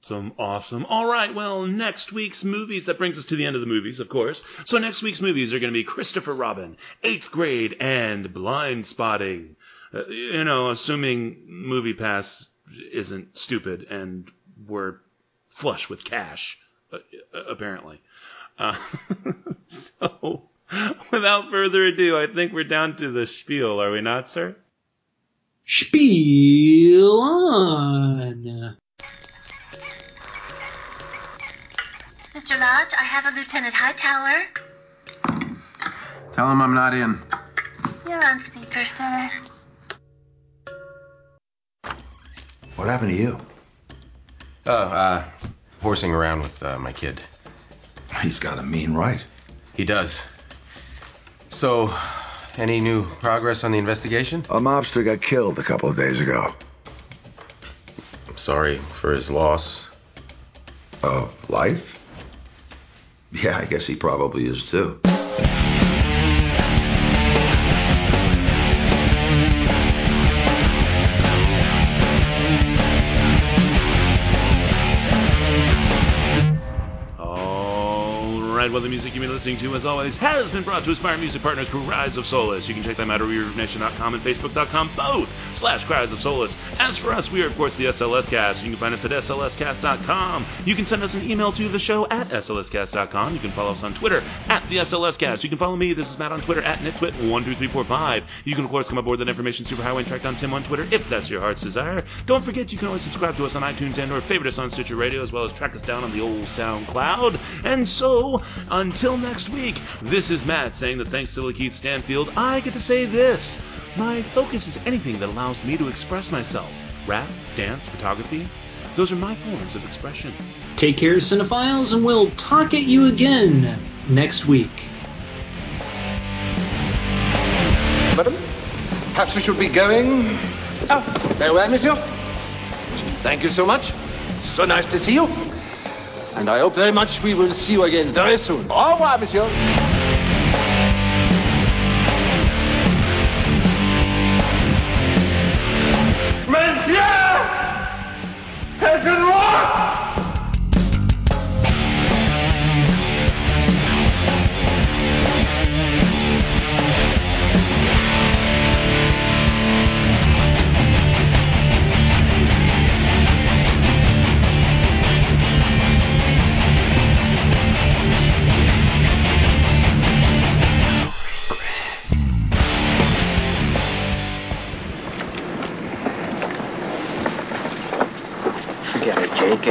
Awesome, awesome. All right, well, next week's movies, that brings us to the end of the movies, of course. So next week's movies are going to be Christopher Robin, Eighth Grade, and Blindspotting. Uh, you know, assuming MoviePass isn't stupid and we're flush with cash, uh, apparently. Uh, so, without further ado, I think we're down to the spiel, are we not, sir? Spiel on. Mr. Lodge, I have a Lieutenant Hightower. Tell him I'm not in. You're on speaker, sir. What happened to you? Oh, uh, horsing around with uh, my kid. He's got a mean right. He does. So, any new progress on the investigation? A mobster got killed a couple of days ago. I'm sorry for his loss. Of life? Yeah, I guess he probably is too. Well, the music you've been listening to, as always, has been brought to us by our music partners, Cries of Solace. You can check them out at ReverbNation.com and Facebook.com, both, slash Cries of Solace. As for us, we are, of course, the SLS Cast. You can find us at SLScast.com. You can send us an email to the show at SLScast.com. You can follow us on Twitter at the SLS Cast. You can follow me, this is Matt on Twitter, at NitTwit12345. You can, of course, come aboard that information superhighway and track down Tim on Twitter if that's your heart's desire. Don't forget, you can always subscribe to us on iTunes and or favorite us on Stitcher Radio, as well as track us down on the old SoundCloud. And so, until next week, this is Matt saying that thanks to Lakeith Stanfield, I get to say this. My focus is anything that allows me to express myself. Rap, dance, photography. Those are my forms of expression. Take care, cinephiles, and we'll talk at you again next week. madam. Perhaps we should be going. Oh, farewell, monsieur. Thank you so much. So nice to see you. And I hope very much we will see you again very soon. Au revoir, monsieur.